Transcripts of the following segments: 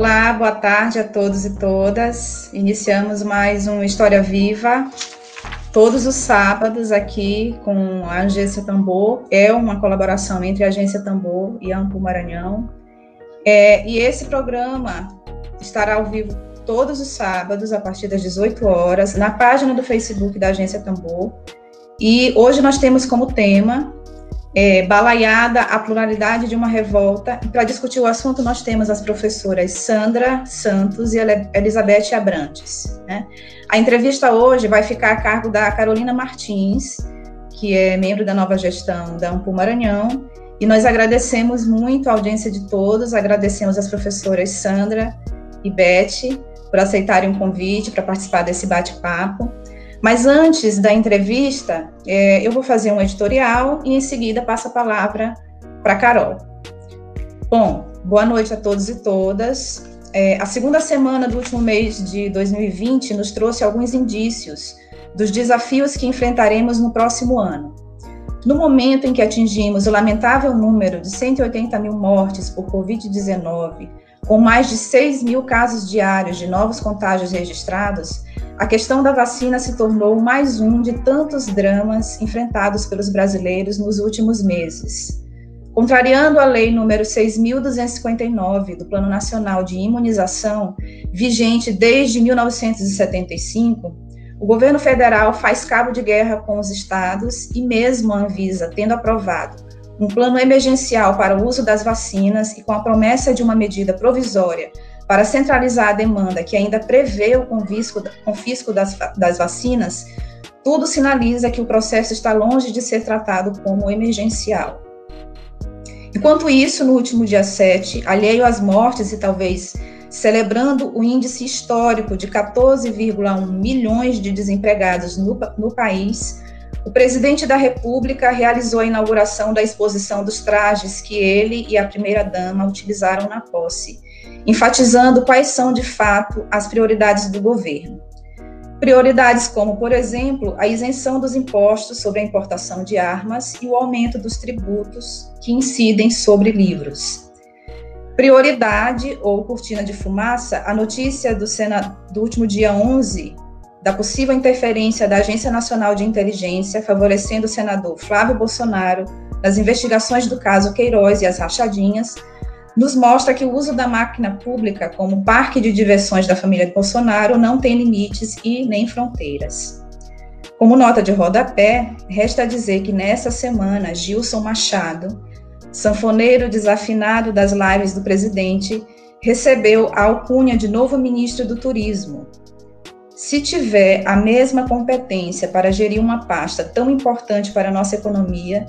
Olá, boa tarde a todos e todas. Iniciamos mais um História Viva, todos os sábados aqui com a Agência Tambor. É uma colaboração entre a Agência Tambor e a Ampu Maranhão. É, e esse programa estará ao vivo todos os sábados, a partir das 18 horas, na página do Facebook da Agência Tambor. E hoje nós temos como tema é, Balaiada, a pluralidade de uma revolta. Para discutir o assunto, nós temos as professoras Sandra Santos e Elizabeth Abrantes. Né? A entrevista hoje vai ficar a cargo da Carolina Martins, que é membro da nova gestão da Ampul Maranhão. E nós agradecemos muito a audiência de todos, agradecemos as professoras Sandra e Beth por aceitarem o convite para participar desse bate-papo. Mas antes da entrevista, é, eu vou fazer um editorial e em seguida passo a palavra para Carol. Bom, boa noite a todos e todas. É, a segunda semana do último mês de 2020 nos trouxe alguns indícios dos desafios que enfrentaremos no próximo ano. No momento em que atingimos o lamentável número de 180 mil mortes por Covid-19, com mais de 6 mil casos diários de novos contágios registrados, a questão da vacina se tornou mais um de tantos dramas enfrentados pelos brasileiros nos últimos meses. Contrariando a Lei número 6.259 do Plano Nacional de Imunização, vigente desde 1975, o governo federal faz cabo de guerra com os estados e mesmo a Anvisa tendo aprovado um plano emergencial para o uso das vacinas e com a promessa de uma medida provisória para centralizar a demanda que ainda prevê o confisco, confisco das, das vacinas, tudo sinaliza que o processo está longe de ser tratado como emergencial. Enquanto isso, no último dia 7, alheio às mortes e talvez celebrando o índice histórico de 14,1 milhões de desempregados no, no país, o presidente da República realizou a inauguração da exposição dos trajes que ele e a primeira-dama utilizaram na posse enfatizando quais são, de fato, as prioridades do governo. Prioridades como, por exemplo, a isenção dos impostos sobre a importação de armas e o aumento dos tributos que incidem sobre livros. Prioridade ou cortina de fumaça, a notícia do, Senado, do último dia 11 da possível interferência da Agência Nacional de Inteligência favorecendo o senador Flávio Bolsonaro nas investigações do caso Queiroz e as rachadinhas, nos mostra que o uso da máquina pública como parque de diversões da família Bolsonaro não tem limites e nem fronteiras. Como nota de rodapé, resta dizer que nessa semana, Gilson Machado, sanfoneiro desafinado das lives do presidente, recebeu a alcunha de novo ministro do Turismo. Se tiver a mesma competência para gerir uma pasta tão importante para a nossa economia,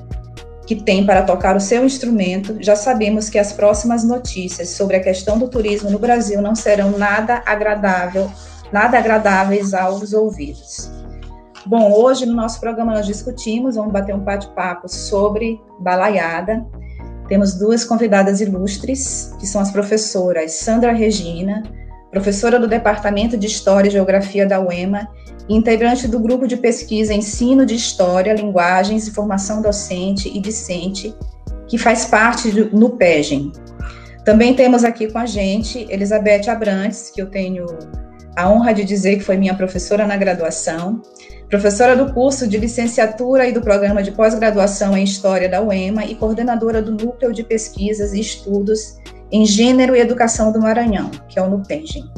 que tem para tocar o seu instrumento, já sabemos que as próximas notícias sobre a questão do turismo no Brasil não serão nada agradável, nada agradáveis aos ouvidos. Bom, hoje no nosso programa nós discutimos, vamos bater um bate-papo sobre balaiada. Temos duas convidadas ilustres, que são as professoras Sandra Regina, professora do Departamento de História e Geografia da UEMA, integrante do grupo de pesquisa Ensino de História, Linguagens e Formação Docente e Discente, que faz parte do NUPEGEM. Também temos aqui com a gente Elizabeth Abrantes, que eu tenho a honra de dizer que foi minha professora na graduação, professora do curso de licenciatura e do programa de pós-graduação em História da UEMA e coordenadora do Núcleo de Pesquisas e Estudos em Gênero e Educação do Maranhão, que é o NUPEGEM.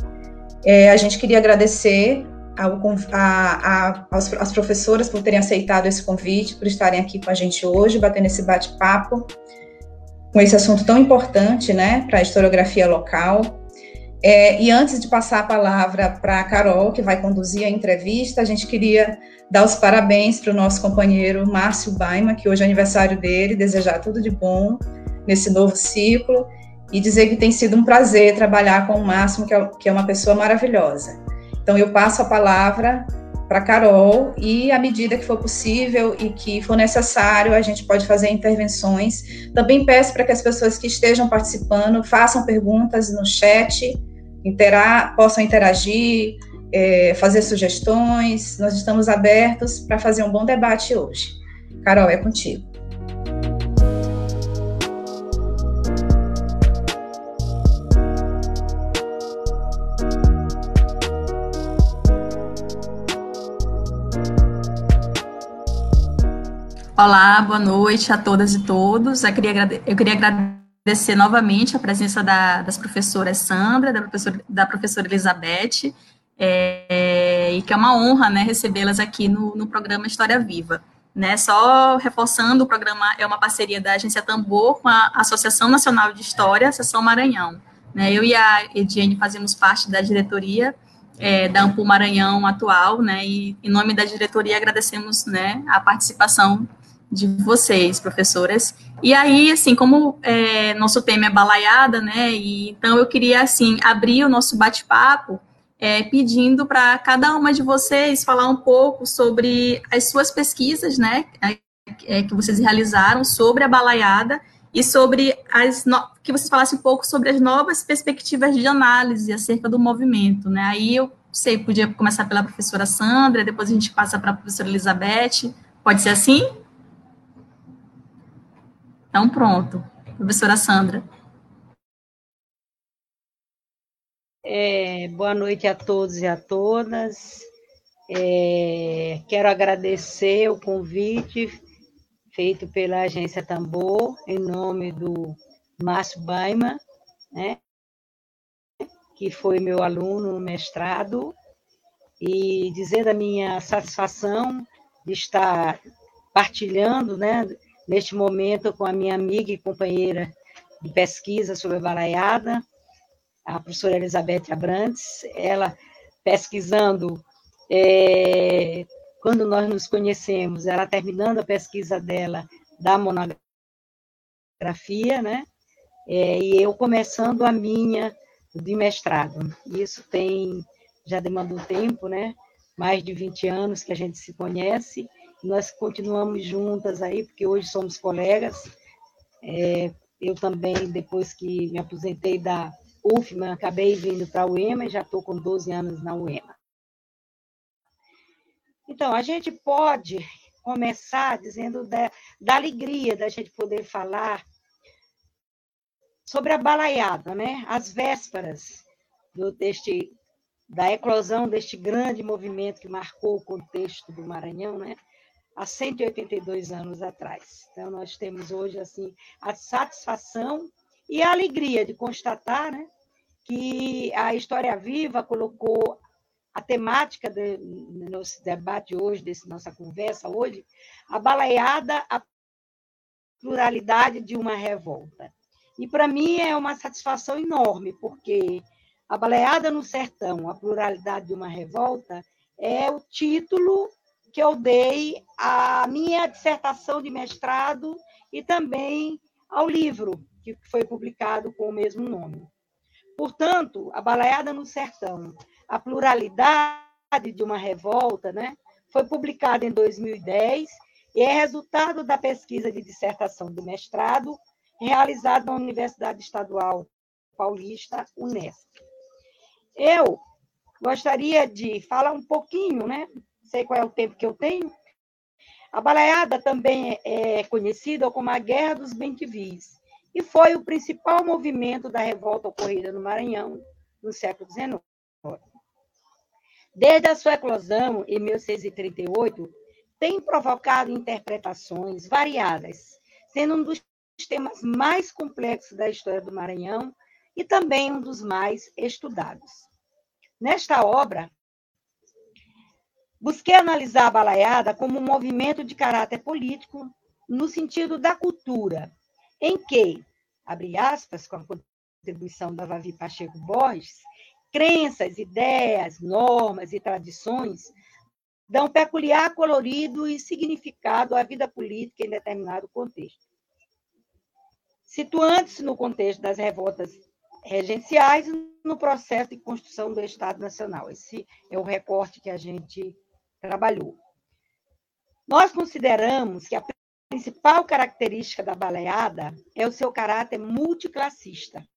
É, a gente queria agradecer ao, a, a, às professoras por terem aceitado esse convite, por estarem aqui com a gente hoje, batendo esse bate-papo com esse assunto tão importante, né, para a historiografia local. É, e antes de passar a palavra para a Carol, que vai conduzir a entrevista, a gente queria dar os parabéns para o nosso companheiro Márcio Baima, que hoje é aniversário dele, desejar tudo de bom nesse novo ciclo e dizer que tem sido um prazer trabalhar com o Márcio, que é, é uma pessoa maravilhosa. Então, eu passo a palavra para Carol e, à medida que for possível e que for necessário, a gente pode fazer intervenções. Também peço para que as pessoas que estejam participando façam perguntas no chat, intera possam interagir, é, fazer sugestões. Nós estamos abertos para fazer um bom debate hoje. Carol, é contigo. Olá, boa noite a todas e todos. Eu queria, eu queria agradecer novamente a presença da, das professoras Sandra, da professora, da professora Elizabeth, é, e que é uma honra né, recebê-las aqui no, no programa História Viva. Né, só reforçando, o programa é uma parceria da Agência Tambor com a Associação Nacional de História, Seção Maranhão. Né, eu e a Ediane fazemos parte da diretoria é, da Ampul Maranhão atual, né, e em nome da diretoria agradecemos né, a participação de vocês, professoras. E aí, assim, como é, nosso tema é balaiada, né, e, então eu queria, assim, abrir o nosso bate-papo é, pedindo para cada uma de vocês falar um pouco sobre as suas pesquisas, né, é, que vocês realizaram sobre a balaiada e sobre as no... que vocês falassem um pouco sobre as novas perspectivas de análise acerca do movimento, né? Aí eu sei, podia começar pela professora Sandra, depois a gente passa para a professora Elizabeth. Pode ser assim? Então, pronto. Professora Sandra. É, boa noite a todos e a todas. É, quero agradecer o convite feito pela agência Tambor, em nome do Márcio Baima, né, que foi meu aluno no mestrado, e dizer da minha satisfação de estar partilhando, né, neste momento com a minha amiga e companheira de pesquisa sobre a balaiada, a professora Elizabeth Abrantes, ela pesquisando é, quando nós nos conhecemos, ela terminando a pesquisa dela da monografia, né? É, e eu começando a minha de mestrado. Isso tem, já demandou tempo, né? Mais de 20 anos que a gente se conhece, nós continuamos juntas aí, porque hoje somos colegas. É, eu também, depois que me aposentei da UFMA, acabei vindo para a UEMA e já estou com 12 anos na UEMA. Então, a gente pode começar dizendo da, da alegria da gente poder falar sobre a balaiada, né? As vésperas do, deste, da eclosão deste grande movimento que marcou o contexto do Maranhão, né? Há 182 anos atrás. Então, nós temos hoje, assim, a satisfação e a alegria de constatar, né? Que a História Viva colocou a temática do nosso debate hoje, dessa nossa conversa hoje, a balaiada, a pluralidade de uma revolta. E para mim é uma satisfação enorme, porque a baleada no sertão, a pluralidade de uma revolta, é o título que eu dei à minha dissertação de mestrado e também ao livro que foi publicado com o mesmo nome. Portanto, a baleada no sertão a pluralidade de uma revolta, né? Foi publicada em 2010 e é resultado da pesquisa de dissertação do mestrado realizada na Universidade Estadual Paulista, Unesp. Eu gostaria de falar um pouquinho, né? Sei qual é o tempo que eu tenho. A baleada também é conhecida como a Guerra dos Bentivis e foi o principal movimento da revolta ocorrida no Maranhão no século XIX. Desde a sua eclosão, em 1638, tem provocado interpretações variadas, sendo um dos temas mais complexos da história do Maranhão e também um dos mais estudados. Nesta obra, busquei analisar a balaiada como um movimento de caráter político no sentido da cultura, em que, abre aspas, com a contribuição da Vavi Pacheco Borges, crenças, ideias, normas e tradições dão peculiar colorido e significado à vida política em determinado contexto. Situando-se no contexto das revoltas regenciais no processo de construção do Estado Nacional. Esse é o recorte que a gente trabalhou. Nós consideramos que a principal característica da baleada é o seu caráter multiclassista,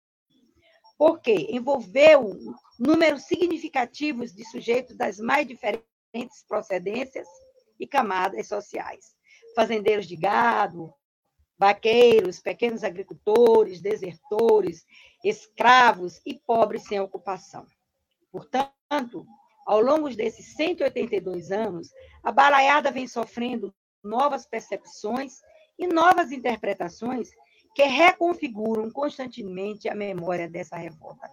porque envolveu números significativos de sujeitos das mais diferentes procedências e camadas sociais. Fazendeiros de gado, vaqueiros, pequenos agricultores, desertores, escravos e pobres sem ocupação. Portanto, ao longo desses 182 anos, a balaiada vem sofrendo novas percepções e novas interpretações que reconfiguram constantemente a memória dessa revolta,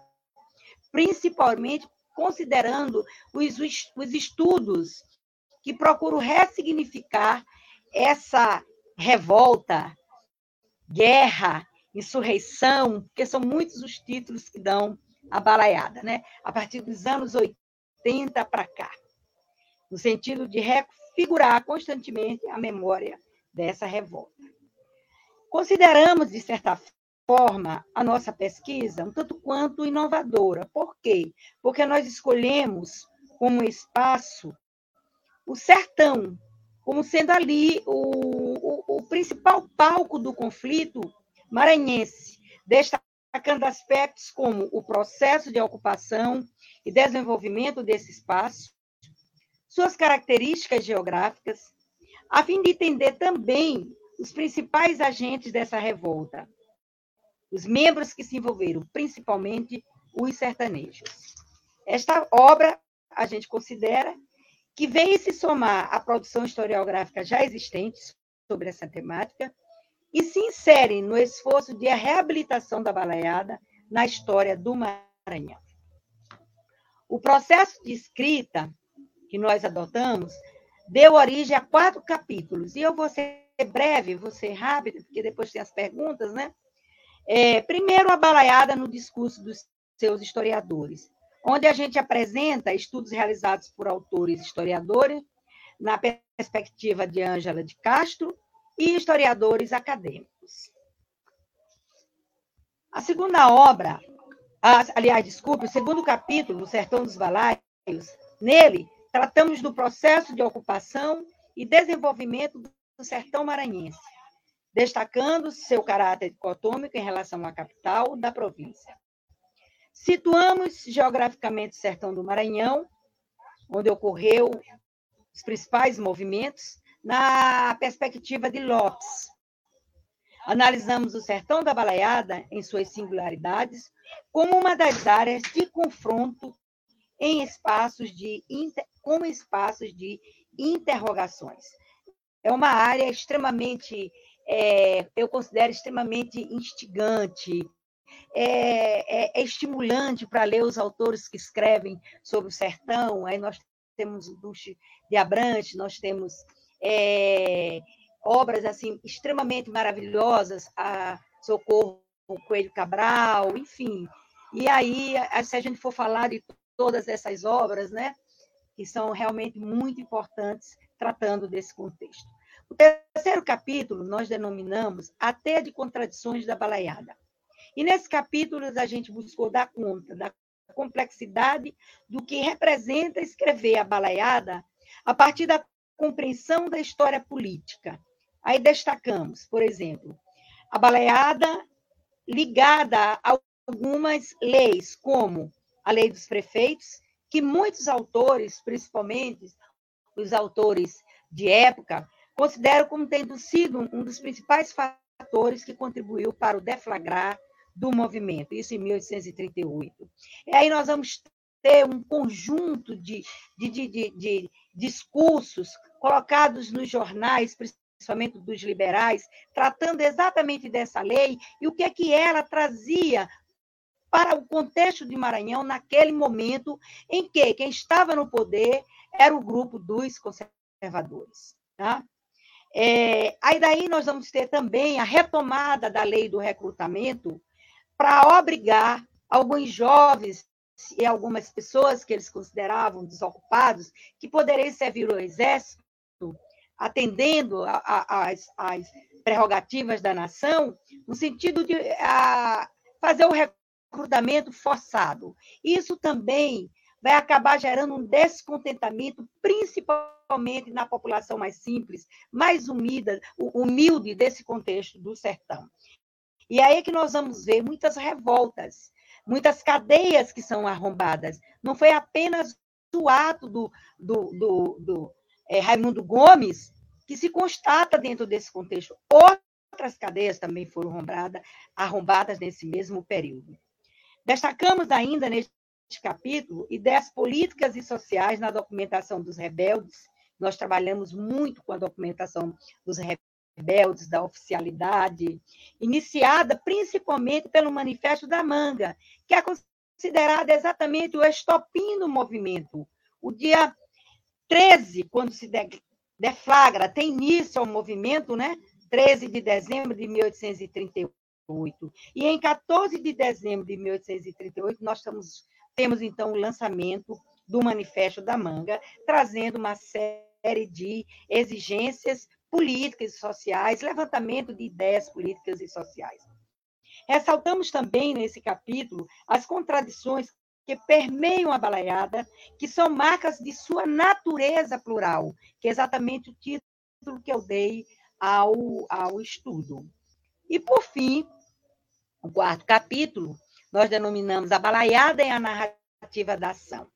principalmente considerando os, os estudos que procuram ressignificar essa revolta, guerra, insurreição, porque são muitos os títulos que dão a balaiada, né? a partir dos anos 80 para cá, no sentido de refigurar constantemente a memória dessa revolta. Consideramos, de certa forma, a nossa pesquisa um tanto quanto inovadora. Por quê? Porque nós escolhemos como espaço o sertão, como sendo ali o, o, o principal palco do conflito maranhense, destacando aspectos como o processo de ocupação e desenvolvimento desse espaço, suas características geográficas, a fim de entender também os principais agentes dessa revolta, os membros que se envolveram, principalmente os sertanejos. Esta obra, a gente considera que vem se somar à produção historiográfica já existente sobre essa temática e se insere no esforço de reabilitação da balaiada na história do Maranhão. O processo de escrita que nós adotamos deu origem a quatro capítulos, e eu vou ser breve, vou ser rápida, porque depois tem as perguntas, né? É, primeiro, a balaiada no discurso dos seus historiadores, onde a gente apresenta estudos realizados por autores historiadores, na perspectiva de Ângela de Castro, e historiadores acadêmicos. A segunda obra, aliás, desculpe, o segundo capítulo, O Sertão dos Balaios, nele tratamos do processo de ocupação e desenvolvimento do sertão maranhense, destacando seu caráter dicotômico em relação à capital da província. Situamos geograficamente o sertão do Maranhão, onde ocorreu os principais movimentos, na perspectiva de Lopes. Analisamos o sertão da Balaiada em suas singularidades como uma das áreas de confronto em espaços de como espaços de interrogações, é uma área extremamente, é, eu considero extremamente instigante, é, é, é estimulante para ler os autores que escrevem sobre o sertão. Aí nós temos o Duche de Abrantes, nós temos é, obras assim extremamente maravilhosas, a Socorro Coelho Cabral, enfim. E aí, se a gente for falar de todas essas obras, né, que são realmente muito importantes tratando desse contexto. O terceiro capítulo nós denominamos a teia de contradições da balaiada. E nesse capítulo a gente buscou dar conta da complexidade do que representa escrever a balaiada a partir da compreensão da história política. Aí destacamos, por exemplo, a balaiada ligada a algumas leis, como a lei dos prefeitos, que muitos autores, principalmente os autores de época, consideram como tendo sido um dos principais fatores que contribuiu para o deflagrar do movimento, isso em 1838. E aí nós vamos ter um conjunto de, de, de, de, de discursos colocados nos jornais, principalmente dos liberais, tratando exatamente dessa lei e o que é que ela trazia para o contexto de Maranhão naquele momento em que quem estava no poder era o grupo dos conservadores. Tá? É, aí daí nós vamos ter também a retomada da lei do recrutamento para obrigar alguns jovens e algumas pessoas que eles consideravam desocupados, que poderiam servir ao exército, atendendo às prerrogativas da nação, no sentido de a, fazer o recrutamento forçado. Isso também vai acabar gerando um descontentamento, principalmente na população mais simples, mais humilde, humilde desse contexto do sertão. E aí é que nós vamos ver muitas revoltas, muitas cadeias que são arrombadas. Não foi apenas o ato do, do, do, do é, Raimundo Gomes que se constata dentro desse contexto. Outras cadeias também foram arrombadas, arrombadas nesse mesmo período. Destacamos ainda neste capítulo ideias políticas e sociais na documentação dos rebeldes nós trabalhamos muito com a documentação dos rebeldes, da oficialidade, iniciada principalmente pelo Manifesto da Manga, que é considerado exatamente o estopim do movimento. O dia 13, quando se deflagra, tem início ao movimento, né? 13 de dezembro de 1838. E em 14 de dezembro de 1838, nós estamos, temos então o lançamento do Manifesto da Manga, trazendo uma série de exigências políticas e sociais, levantamento de ideias políticas e sociais. Ressaltamos também nesse capítulo as contradições que permeiam a balaiada, que são marcas de sua natureza plural, que é exatamente o título que eu dei ao, ao estudo. E, por fim, o quarto capítulo, nós denominamos a balaiada e a narrativa da ação.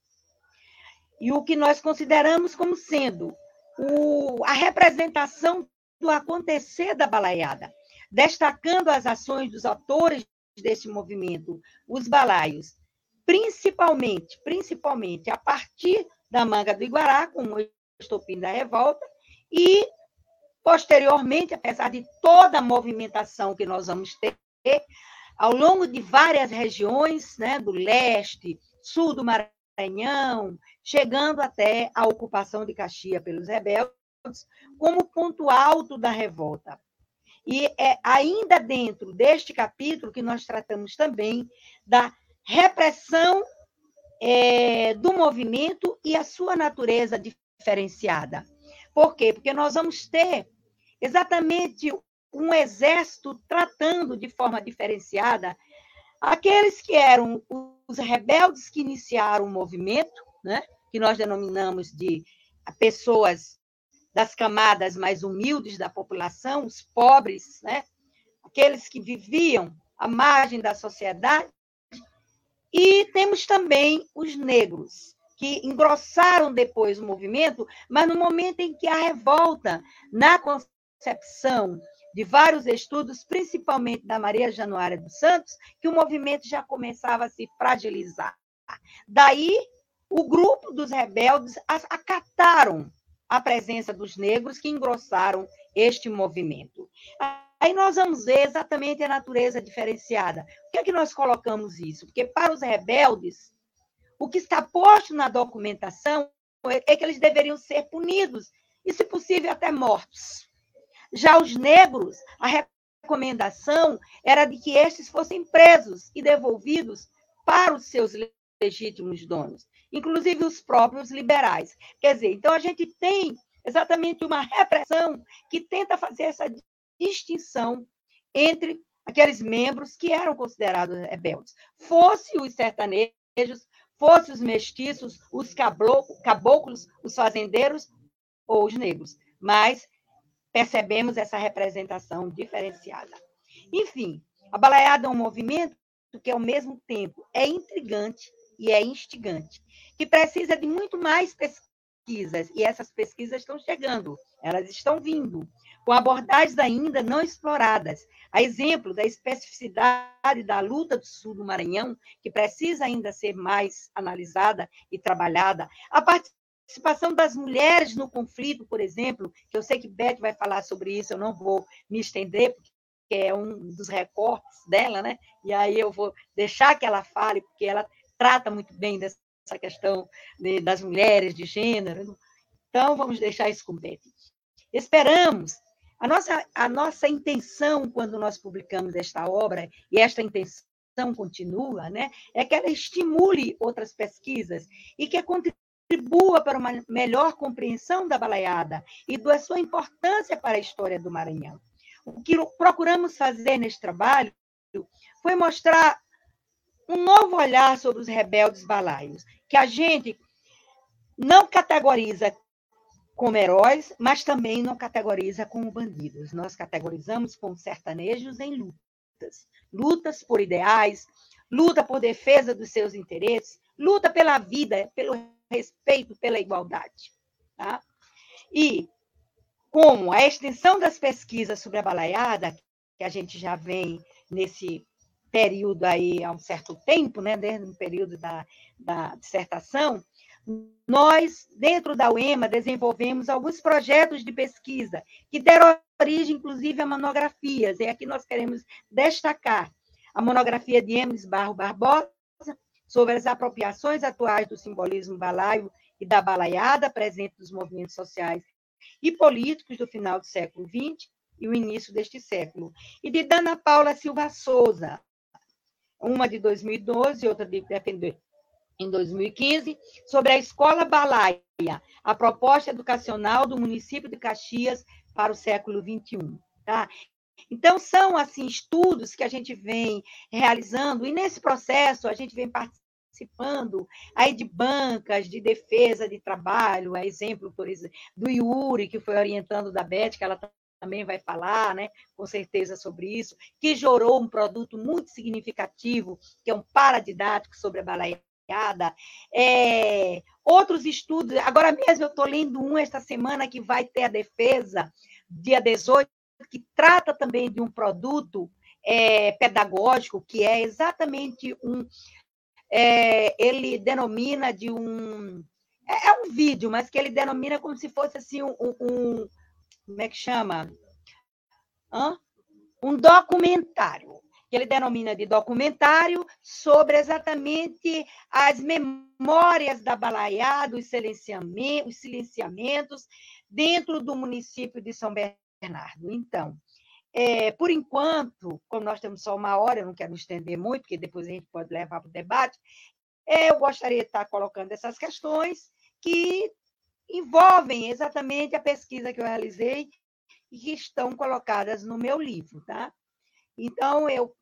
E o que nós consideramos como sendo o, a representação do acontecer da balaiada, destacando as ações dos autores desse movimento, os balaios, principalmente, principalmente a partir da manga do Iguará, com o estopim da revolta, e posteriormente, apesar de toda a movimentação que nós vamos ter, ao longo de várias regiões, né, do leste, sul do Maranhão, chegando até a ocupação de Caxias pelos rebeldes, como ponto alto da revolta. E é ainda dentro deste capítulo que nós tratamos também da repressão é, do movimento e a sua natureza diferenciada. Por quê? Porque nós vamos ter exatamente um exército tratando de forma diferenciada aqueles que eram os rebeldes que iniciaram o movimento, né? que nós denominamos de pessoas das camadas mais humildes da população, os pobres, né? aqueles que viviam à margem da sociedade, e temos também os negros, que engrossaram depois o movimento, mas no momento em que a revolta, na concepção de vários estudos, principalmente da Maria Januária dos Santos, que o movimento já começava a se fragilizar. Daí, o grupo dos rebeldes acataram a presença dos negros que engrossaram este movimento. Aí nós vamos ver exatamente a natureza diferenciada. Por que, é que nós colocamos isso? Porque para os rebeldes, o que está posto na documentação é que eles deveriam ser punidos e, se possível, até mortos. Já os negros, a recomendação era de que estes fossem presos e devolvidos para os seus legítimos donos, inclusive os próprios liberais. Quer dizer, então a gente tem exatamente uma repressão que tenta fazer essa distinção entre aqueles membros que eram considerados rebeldes. Fosse os sertanejos, fosse os mestiços, os caboclos, os fazendeiros ou os negros. Mas percebemos essa representação diferenciada. Enfim, a balaiada é um movimento que, ao mesmo tempo, é intrigante e é instigante, que precisa de muito mais pesquisas, e essas pesquisas estão chegando, elas estão vindo, com abordagens ainda não exploradas. A exemplo da especificidade da luta do sul do Maranhão, que precisa ainda ser mais analisada e trabalhada, a participação das mulheres no conflito, por exemplo, que eu sei que Beth vai falar sobre isso, eu não vou me estender, porque é um dos recortes dela, né? E aí eu vou deixar que ela fale, porque ela trata muito bem dessa questão de, das mulheres, de gênero. Então, vamos deixar isso com Beth. Esperamos a nossa, a nossa intenção, quando nós publicamos esta obra, e esta intenção continua, né, é que ela estimule outras pesquisas e que contribua para uma melhor compreensão da balaiada e da sua importância para a história do Maranhão. O que procuramos fazer neste trabalho foi mostrar um novo olhar sobre os rebeldes balaios, que a gente não categoriza como heróis, mas também não categoriza como bandidos. Nós categorizamos como sertanejos em lutas. Lutas por ideais, luta por defesa dos seus interesses, luta pela vida, pelo respeito, pela igualdade. Tá? E como a extensão das pesquisas sobre a balaiada, que a gente já vem nesse período aí há um certo tempo, né, desde o período da, da dissertação, nós, dentro da UEMA, desenvolvemos alguns projetos de pesquisa que deram origem, inclusive, a monografias. E aqui nós queremos destacar a monografia de Emes Barro Barbosa sobre as apropriações atuais do simbolismo balaio e da balaiada presente nos movimentos sociais e políticos do final do século XX e o início deste século. E de Dana Paula Silva Souza, uma de 2012 outra de em 2015, sobre a Escola Balaia, a proposta educacional do município de Caxias para o século XXI. Tá? Então, são assim estudos que a gente vem realizando, e nesse processo a gente vem participando aí de bancas de defesa de trabalho, a exemplo, por exemplo, do Yuri, que foi orientando da Beth, que ela também vai falar, né, com certeza, sobre isso, que gerou um produto muito significativo, que é um paradidático sobre a balaiada. É, outros estudos, agora mesmo eu estou lendo um esta semana que vai ter a defesa, dia 18, que trata também de um produto é, pedagógico, que é exatamente um. É, ele denomina de um. É, é, um vídeo, mas que ele denomina como se fosse assim um, um como é que chama? Hã? Um documentário, que ele denomina de documentário sobre exatamente as memórias da balaiada, os silenciamentos, os silenciamentos dentro do município de São Bernardo. Então, é, por enquanto, como nós temos só uma hora, eu não quero estender muito, porque depois a gente pode levar para o debate, é, eu gostaria de estar colocando essas questões que envolvem exatamente a pesquisa que eu realizei e que estão colocadas no meu livro, tá? Então, eu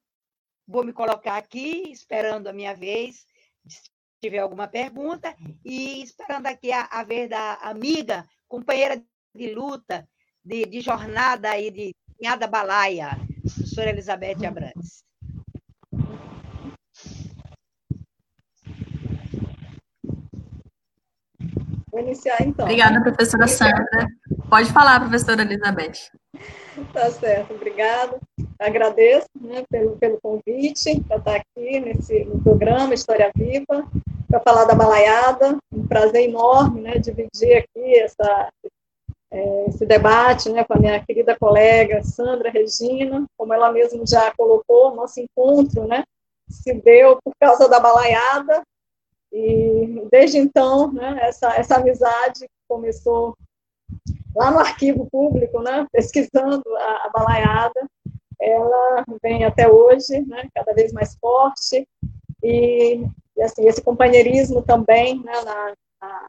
vou me colocar aqui, esperando a minha vez, se tiver alguma pergunta, e esperando aqui a, a vez da amiga, companheira de luta, de, de jornada aí de Cunhada Balaia, professora Elizabeth Abrantes. Vou iniciar então. Obrigada, professora Sandra. Pode falar, professora Elizabeth. Tá certo, obrigada. Agradeço né, pelo, pelo convite para estar aqui nesse no programa História Viva, para falar da balaiada. Um prazer enorme né, dividir aqui essa, é, esse debate né, com a minha querida colega Sandra Regina. Como ela mesma já colocou, nosso encontro né, se deu por causa da balaiada, e desde então, né, essa, essa amizade começou lá no arquivo público, né, pesquisando a, a balaiada, ela vem até hoje, né, cada vez mais forte, e, e assim, esse companheirismo também, né, na, na,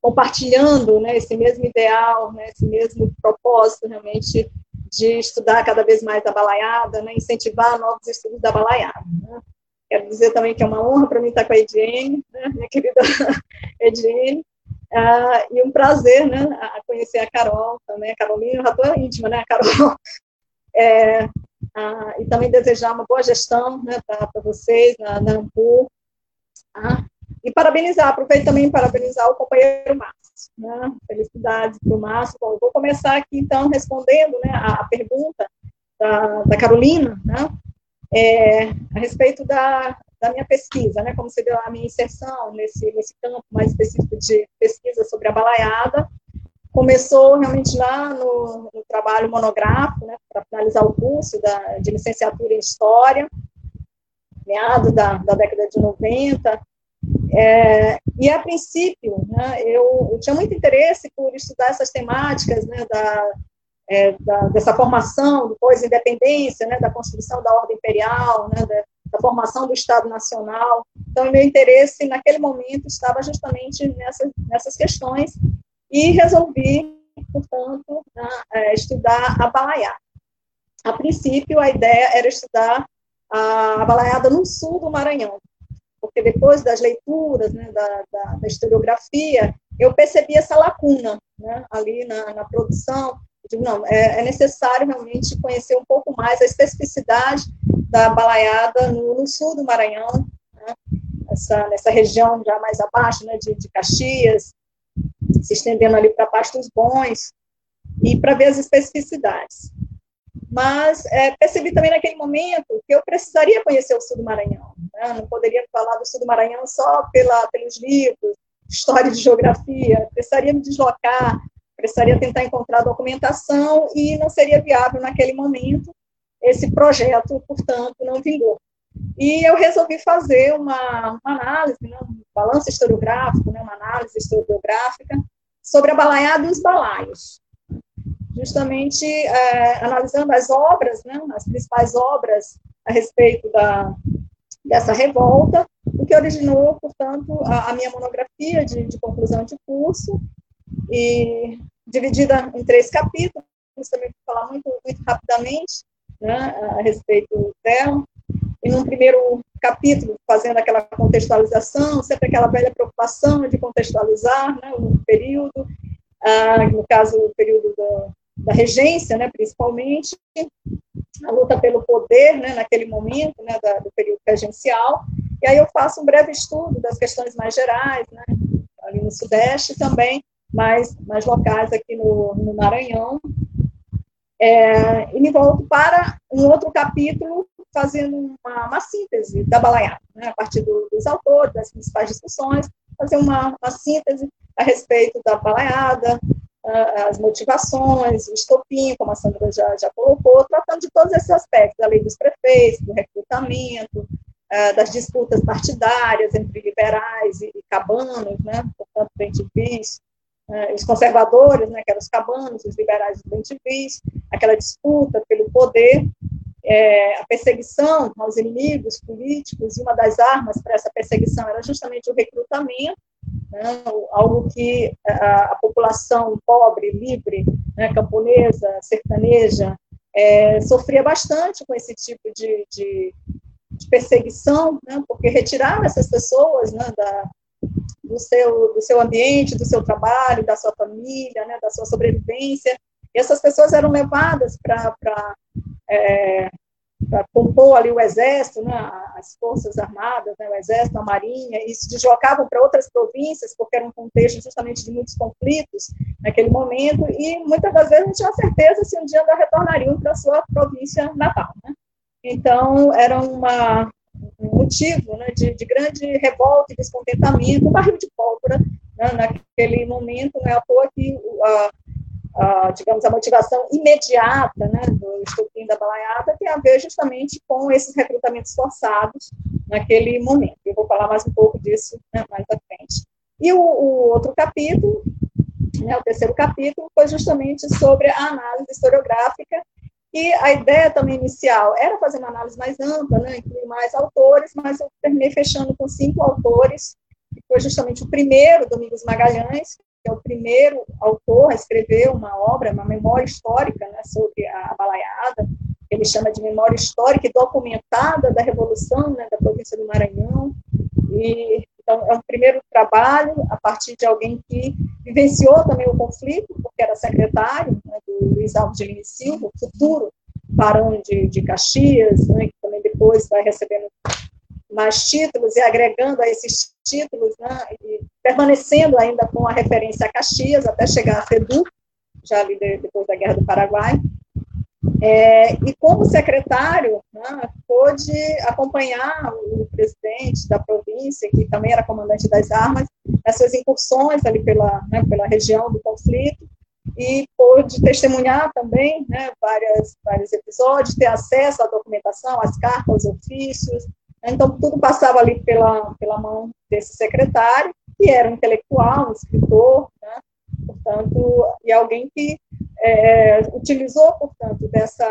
compartilhando né, esse mesmo ideal, né, esse mesmo propósito realmente de estudar cada vez mais a balaiada, né, incentivar novos estudos da balaiada. Né. Quero dizer também que é uma honra para mim estar com a Ediene, né, minha querida Ediene, uh, e um prazer né, a conhecer a Carol também, a Carolina, eu já estou íntima, né, a Carol, é, uh, e também desejar uma boa gestão né, para vocês na, na Ampur, uh, e parabenizar, aproveito também para parabenizar o companheiro Márcio, né, felicidades para o Márcio, Bom, vou começar aqui então respondendo né, a, a pergunta da, da Carolina, né, é, a respeito da, da minha pesquisa, né, como você deu a minha inserção nesse, nesse campo mais específico de pesquisa sobre a balaiada, começou realmente lá no, no trabalho monográfico, né, para finalizar o curso da, de licenciatura em História, meados da, da década de 90, é, e a princípio, né, eu, eu, tinha muito interesse por estudar essas temáticas né, da, é, da, dessa formação do pós-independência, né, da construção da ordem imperial, né, da, da, formação do Estado Nacional. Então, meu interesse naquele momento estava justamente nessas, nessas questões e resolvi, portanto, né, estudar a balaiada. A princípio, a ideia era estudar a, a balaiada no sul do Maranhão, porque depois das leituras, né, da, da, da historiografia, eu percebi essa lacuna né, ali na, na produção, digo, não, é, é, necessário realmente conhecer um pouco mais a especificidade da balaiada no, no sul do Maranhão, né, essa, nessa região já mais abaixo, né, de, de Caxias, se estendendo ali para Pastos Bons, e para ver as especificidades. Mas é, percebi também naquele momento que eu precisaria conhecer o sul do Maranhão. Né, não poderia falar do sul do Maranhão só pela, pelos livros, história de geografia, precisaria me deslocar, precisaria tentar encontrar documentação e não seria viável naquele momento. Esse projeto, portanto, não vingou. E eu resolvi fazer uma, uma análise, né, um balanço historiográfico, né, uma análise historiográfica sobre a balaiada e os balaios. Justamente é, analisando as obras, né, as principais obras a respeito da, dessa revolta, o que originou, portanto, a, a minha monografia de, de, conclusão de curso, e dividida em três capítulos, também vou falar muito, muito rapidamente né, a respeito dela. E num primeiro capítulo, fazendo aquela contextualização, sempre aquela velha preocupação de contextualizar né, o período, ah, no caso, o período da, da regência, né, principalmente, a luta pelo poder, né, naquele momento, né, da, do período regencial, e aí eu faço um breve estudo das questões mais gerais, né, ali no Sudeste também, mais, mais locais aqui no, no Maranhão, é, e me volto para um outro capítulo, fazendo uma, uma síntese da balaiada, né, a partir do, dos autores, das principais discussões, fazer uma, uma síntese a respeito da balaiada, as motivações, o estopim, como a Sandra já, já colocou, tratando de todos esses aspectos, da lei dos prefeitos, do recrutamento, das disputas partidárias entre liberais e, cabanos, né, portanto, bem civis, os conservadores, né, que eram os cabanos, os liberais os bem civis, aquela disputa pelo poder, é, a perseguição aos inimigos políticos, e uma das armas para essa perseguição era justamente o recrutamento, né, algo que a, a, população pobre, livre, né, camponesa, sertaneja, é, sofria bastante com esse tipo de, de, de perseguição, né, porque retirava essas pessoas né, da, do, seu, do seu ambiente, do seu trabalho, da sua família, né, da sua sobrevivência, e essas pessoas eram levadas para é, compor ali o exército, né, as forças armadas, né, o exército, a marinha, e se deslocavam para outras províncias, porque era um contexto justamente de muitos conflitos naquele momento, e muitas das vezes não tinha certeza se um dia ainda retornariam para sua província natal. Né? Então, era uma, um motivo né, de, de, grande revolta e descontentamento, um barril de pólvora né, naquele momento, não é à toa que a, a, digamos, a motivação imediata né, do estupim da balaiada tem a ver justamente com esses recrutamentos forçados naquele momento. Eu vou falar mais um pouco disso né, mais à frente. E o, o outro capítulo, né, o terceiro capítulo, foi justamente sobre a análise historiográfica e a ideia também inicial era fazer uma análise mais ampla, né, incluir mais autores, mas eu terminei fechando com cinco autores, que foi justamente o primeiro, Domingos Magalhães, que é o primeiro autor a escrever uma obra, uma memória histórica né, sobre a balaiada, ele chama de memória histórica e documentada da Revolução né, da província do Maranhão. E, então, é um primeiro trabalho a partir de alguém que vivenciou também o conflito, porque era secretário né, do Luiz Alves de Lima Silva, futuro barão de, de Caxias, né, que também depois vai recebendo mais títulos e agregando a esses títulos, né, e permanecendo ainda com a referência a Caxias, até chegar a FEDU, já ali de, depois da Guerra do Paraguai. É, e como secretário, né, pôde acompanhar o presidente da província, que também era comandante das armas, nessas incursões ali pela, né, pela região do conflito, e pôde testemunhar também né, várias, vários episódios, ter acesso à documentação, às cartas, aos ofícios, então, tudo passava ali pela, pela mão desse secretário, que era um intelectual, um escritor, né? portanto, e alguém que é, utilizou, portanto, dessa,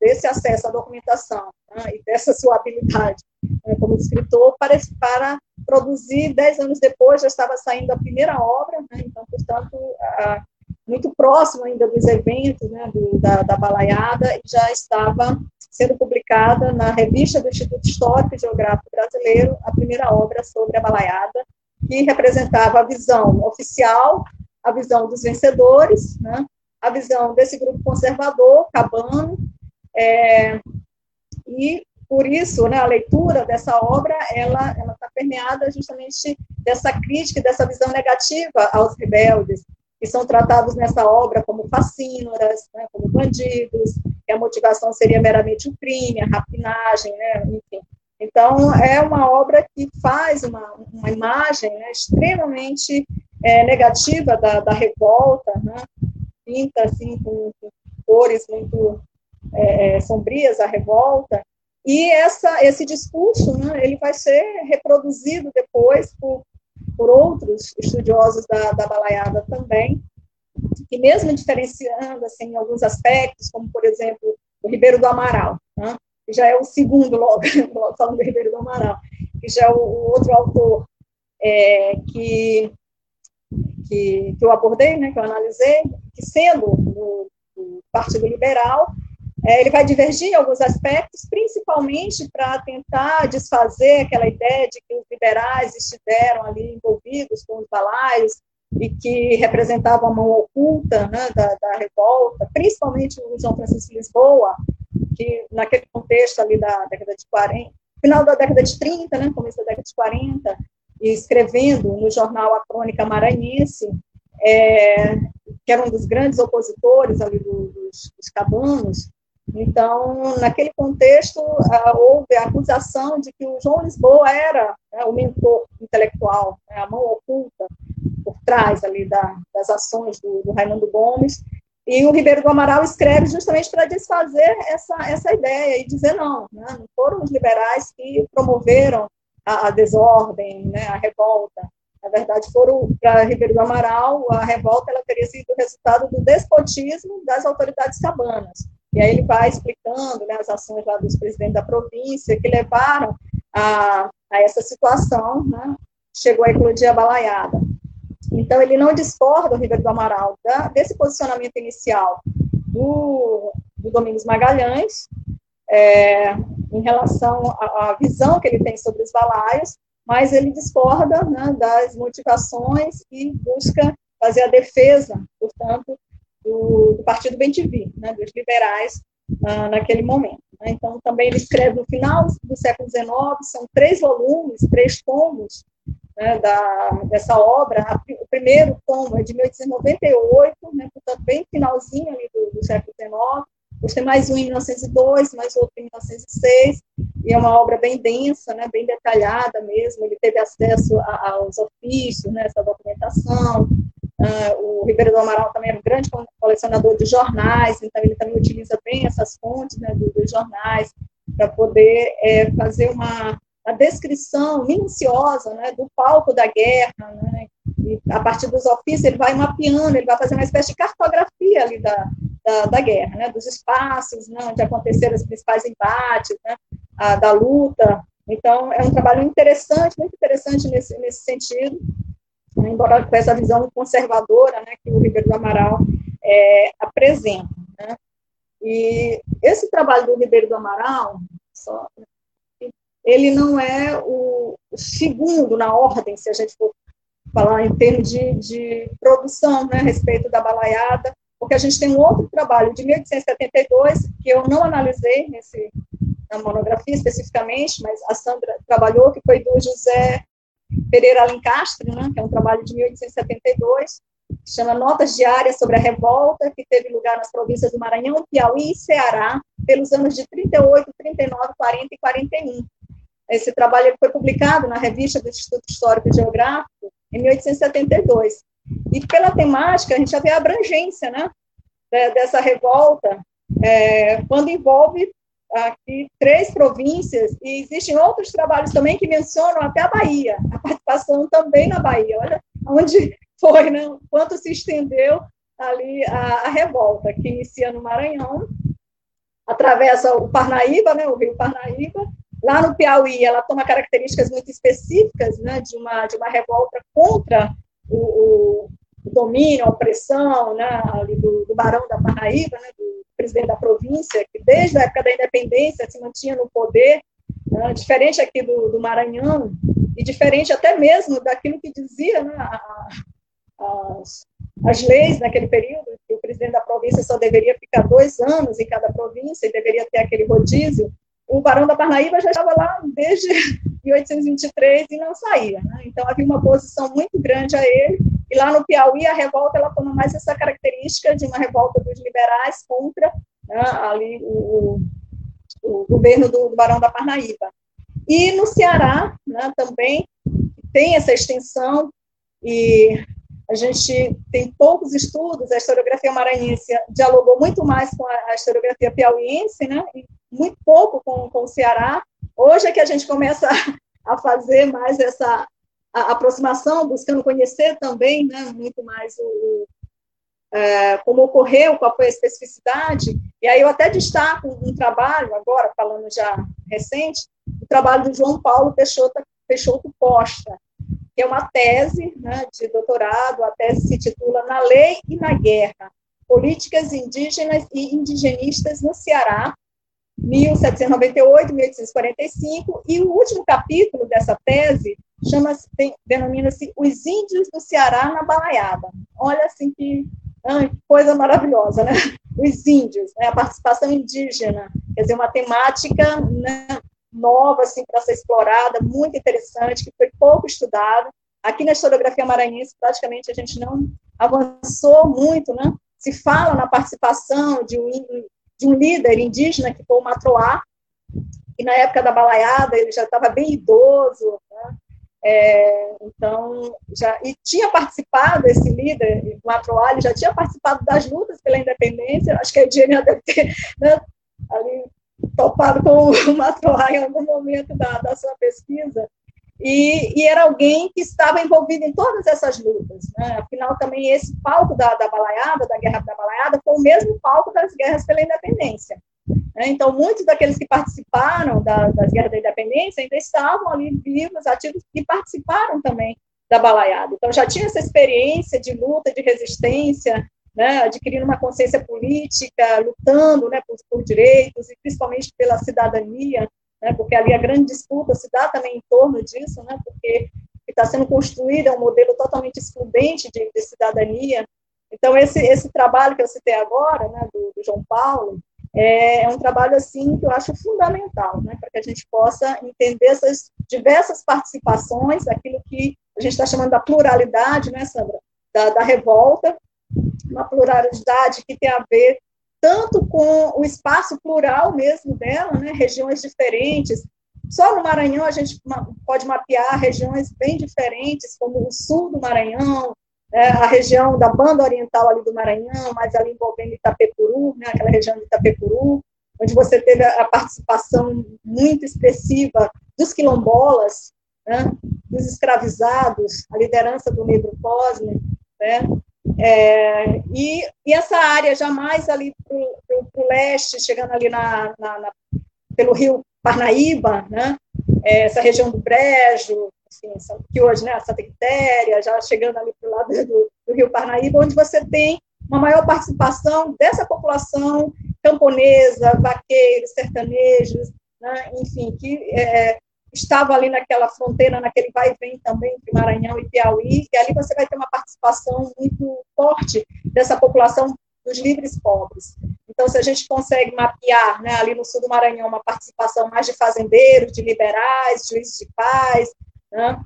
desse acesso à documentação né? e dessa sua habilidade né, como escritor para, para produzir, dez anos depois, já estava saindo a primeira obra, né? então, portanto, a, muito próximo ainda dos eventos né, do, da, da balaiada, e já estava sendo publicada na revista do Instituto Histórico e Geográfico Brasileiro, a primeira obra sobre a balaiada, que representava a visão oficial, a visão dos vencedores, né, a visão desse grupo conservador, cabano, é, e por isso, né, a leitura dessa obra, ela está permeada justamente dessa crítica, dessa visão negativa aos rebeldes, que são tratados nessa obra como fascínoras, né, como bandidos, que a motivação seria meramente o crime, a rapinagem, né, enfim. Então, é uma obra que faz uma, uma imagem né, extremamente é, negativa da, da revolta, né, pinta assim, com, com cores muito é, é sombrias a revolta, e essa, esse discurso né, ele vai ser reproduzido depois por, por outros estudiosos da, da balaiada também, que mesmo diferenciando assim, alguns aspectos, como, por exemplo, o Ribeiro do Amaral, né, que já é o segundo logo, falando do Ribeiro do Amaral, que já é o, o outro autor é, que, que, que, eu abordei, né, que eu analisei, que sendo do, do Partido Liberal, é, ele vai divergir em alguns aspectos, principalmente para tentar desfazer aquela ideia de que os liberais estiveram ali envolvidos com os balaios e que representavam a mão oculta né, da, da, revolta, principalmente o João Francisco Lisboa, que naquele contexto ali da década de 40, final da década de 30, né, começo da década de 40, e escrevendo no jornal A Crônica Maranhense, é, que era um dos grandes opositores ali do, dos, dos cabanos, então, naquele contexto, houve a acusação de que o João Lisboa era né, o mentor intelectual, né, a mão oculta por trás ali da, das ações do, do, Raimundo Gomes. E o Ribeiro do Amaral escreve justamente para desfazer essa, essa ideia e dizer não, né, não foram os liberais que promoveram a, a desordem, né, a revolta. Na verdade, foram para Ribeiro do Amaral, a revolta ela teria sido resultado do despotismo das autoridades cabanas e aí ele vai explicando né, as ações lá dos presidentes da província que levaram a, a essa situação, né, chegou a eclodir a balaiada. Então, ele não discorda, o Ribeiro do Amaral, da, desse posicionamento inicial do, do Domingos Magalhães, é, em relação à, à, visão que ele tem sobre os balaios, mas ele discorda né, das motivações e busca fazer a defesa, portanto, do, do Partido Bentivi, né, dos liberais, uh, naquele momento. Né? Então, também ele escreve no final do século XIX, são três volumes, três tomos né, da, dessa obra. o primeiro tomo é de 1898, né, portanto, bem finalzinho ali do, do século XIX. Depois tem mais um em 1902, mais outro em 1906, e é uma obra bem densa, né, bem detalhada mesmo. Ele teve acesso a, aos ofícios, né, essa documentação, Uh, o Ribeiro do Amaral também é um grande colecionador de jornais, então ele também utiliza bem essas fontes né, dos, dos jornais para poder é, fazer uma, uma, descrição minuciosa né, do palco da guerra, né, e a partir dos ofícios ele vai mapeando, ele vai fazer uma espécie de cartografia ali da, da, da guerra, né, dos espaços né, onde aconteceram os principais embates, né, a, da luta. Então, é um trabalho interessante, muito interessante nesse, nesse sentido, embora com essa visão conservadora né, que o Ribeiro do Amaral é, apresenta. Né. E esse trabalho do Ribeiro do Amaral, só, ele não é o, segundo na ordem, se a gente for falar em termos de, de produção né, a respeito da balaiada, porque a gente tem um outro trabalho de 1872 que eu não analisei nesse, na monografia especificamente, mas a Sandra trabalhou, que foi do José Pereira Alencastre, né, que é um trabalho de 1872, que chama Notas Diárias sobre a Revolta, que teve lugar nas províncias do Maranhão, Piauí e Ceará, pelos anos de 38, 39, 40 e 41. Esse trabalho foi publicado na revista do Instituto Histórico e Geográfico em 1872. E pela temática, a gente já vê a abrangência né, dessa revolta, é, quando envolve aqui três províncias, e existem outros trabalhos também que mencionam até a Bahia, a participação também na Bahia, olha onde foi, né, quanto se estendeu ali a, a revolta, que inicia no Maranhão, atravessa o Parnaíba, né, o rio Parnaíba, lá no Piauí ela toma características muito específicas, né, de uma, de uma revolta contra o, o domínio, a opressão, né, do, do Barão da Parnaíba, né, do, presidente da província, que desde a época da independência se mantinha no poder, né, diferente aqui do, do, Maranhão, e diferente até mesmo daquilo que dizia né, a, a, as, as leis naquele período, que o presidente da província só deveria ficar dois anos em cada província e deveria ter aquele rodízio, o Barão da Parnaíba já estava lá desde 1823 e não saía. Né? Então, havia uma posição muito grande a ele, e lá no Piauí, a revolta ela toma mais essa característica de uma revolta dos liberais contra né, ali o, o, governo do, do, Barão da Parnaíba. E no Ceará, né, também tem essa extensão, e a gente tem poucos estudos, a historiografia maranhense dialogou muito mais com a, historiografia piauiense, né, e muito pouco com, com o Ceará. Hoje é que a gente começa a fazer mais essa aproximação, buscando conhecer também né, muito mais o, é, como ocorreu, qual foi a especificidade. E aí eu até destaco um trabalho, agora falando já recente, o trabalho do João Paulo Peixoto, Peixoto Costa, que é uma tese né, de doutorado, a tese se titula Na Lei e na Guerra, Políticas Indígenas e Indigenistas no Ceará, 1798-1845, e o último capítulo dessa tese chama-se, denomina-se Os Índios do Ceará na Balaiada. Olha assim que Ai, coisa maravilhosa, né? Os índios, né? a participação indígena, quer dizer, uma temática né, nova, assim, para ser explorada, muito interessante, que foi pouco estudada. Aqui na historiografia maranhense, praticamente, a gente não avançou muito, né? Se fala na participação de um, de um líder indígena, que foi o Matroá, e na época da balaiada ele já estava bem idoso, né? É, então, já, e tinha participado, esse líder, o Matroalho, já tinha participado das lutas pela independência, acho que a Edínia deve ter né, ali, topado com o Matroalho em algum momento da, da sua pesquisa, e, e, era alguém que estava envolvido em todas essas lutas. Né? Afinal, também esse palco da, da balaiada, da Guerra da Balaiada, foi o mesmo palco das guerras pela independência. Né? Então, muitos daqueles que participaram da, das guerras da independência ainda estavam ali vivos, ativos, e participaram também da balaiada. Então, já tinha essa experiência de luta, de resistência, né, adquirindo uma consciência política, lutando né, por, por, direitos e principalmente pela cidadania, né, porque ali a grande disputa se dá também em torno disso, né, porque está sendo construído é um modelo totalmente excludente de, de, cidadania. Então, esse, esse trabalho que eu citei agora, né, do, do João Paulo, é, é um trabalho assim que eu acho fundamental, né, para que a gente possa entender essas diversas participações, aquilo que a gente está chamando da pluralidade, né, Sandra, da, da revolta, uma pluralidade que tem a ver tanto com o espaço plural mesmo dela, né, regiões diferentes. Só no Maranhão a gente pode mapear regiões bem diferentes, como o sul do Maranhão, é, a região da banda oriental ali do Maranhão, mas ali envolvendo Itapecuru, né, aquela região de Itapecuru, onde você teve a, participação muito expressiva dos quilombolas, né, dos escravizados, a liderança do Negro Cosme, né, é, e, e, essa área jamais ali para o leste, chegando ali na, na, na, pelo rio Parnaíba, né, é, essa região do Brejo, assim, que hoje, né, Santa Quitéria, já chegando ali para o lado do, do, Rio Parnaíba, onde você tem uma maior participação dessa população camponesa, vaqueiros, sertanejos, né, enfim, que é, estava ali naquela fronteira, naquele vai e vem também entre Maranhão e Piauí, e ali você vai ter uma participação muito forte dessa população dos livres pobres. Então, se a gente consegue mapear né, ali no sul do Maranhão uma participação mais de fazendeiros, de liberais, juízes de paz, né?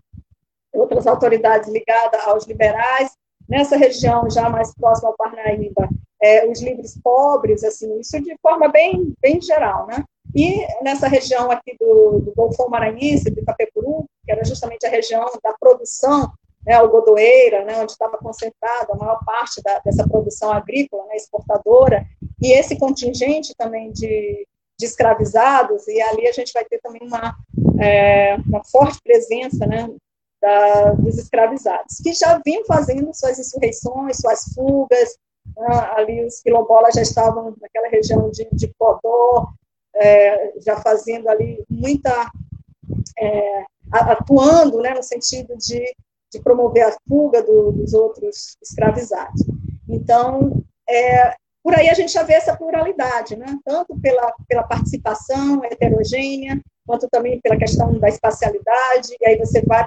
outras autoridades ligadas aos liberais. Nessa região, já mais próxima ao Parnaíba, é, os livres pobres, assim, isso de forma bem, bem geral, né? E nessa região aqui do, do Golfão Maranhense, do Itapecuru, que era justamente a região da produção né, algodoeira, né, onde estava concentrada a maior parte da, dessa produção agrícola, né, exportadora, e esse contingente também de, de escravizados, e ali a gente vai ter também uma, é, uma forte presença né, da, dos escravizados, que já vinham fazendo suas insurreições, suas fugas, né, ali os quilombolas já estavam naquela região de, de Codó, é, já fazendo ali muita, é, atuando né, no sentido de, de promover a fuga do, dos outros escravizados. Então, é, por aí a gente já vê essa pluralidade, né? tanto pela, pela participação heterogênea, quanto também pela questão da espacialidade, e aí você vai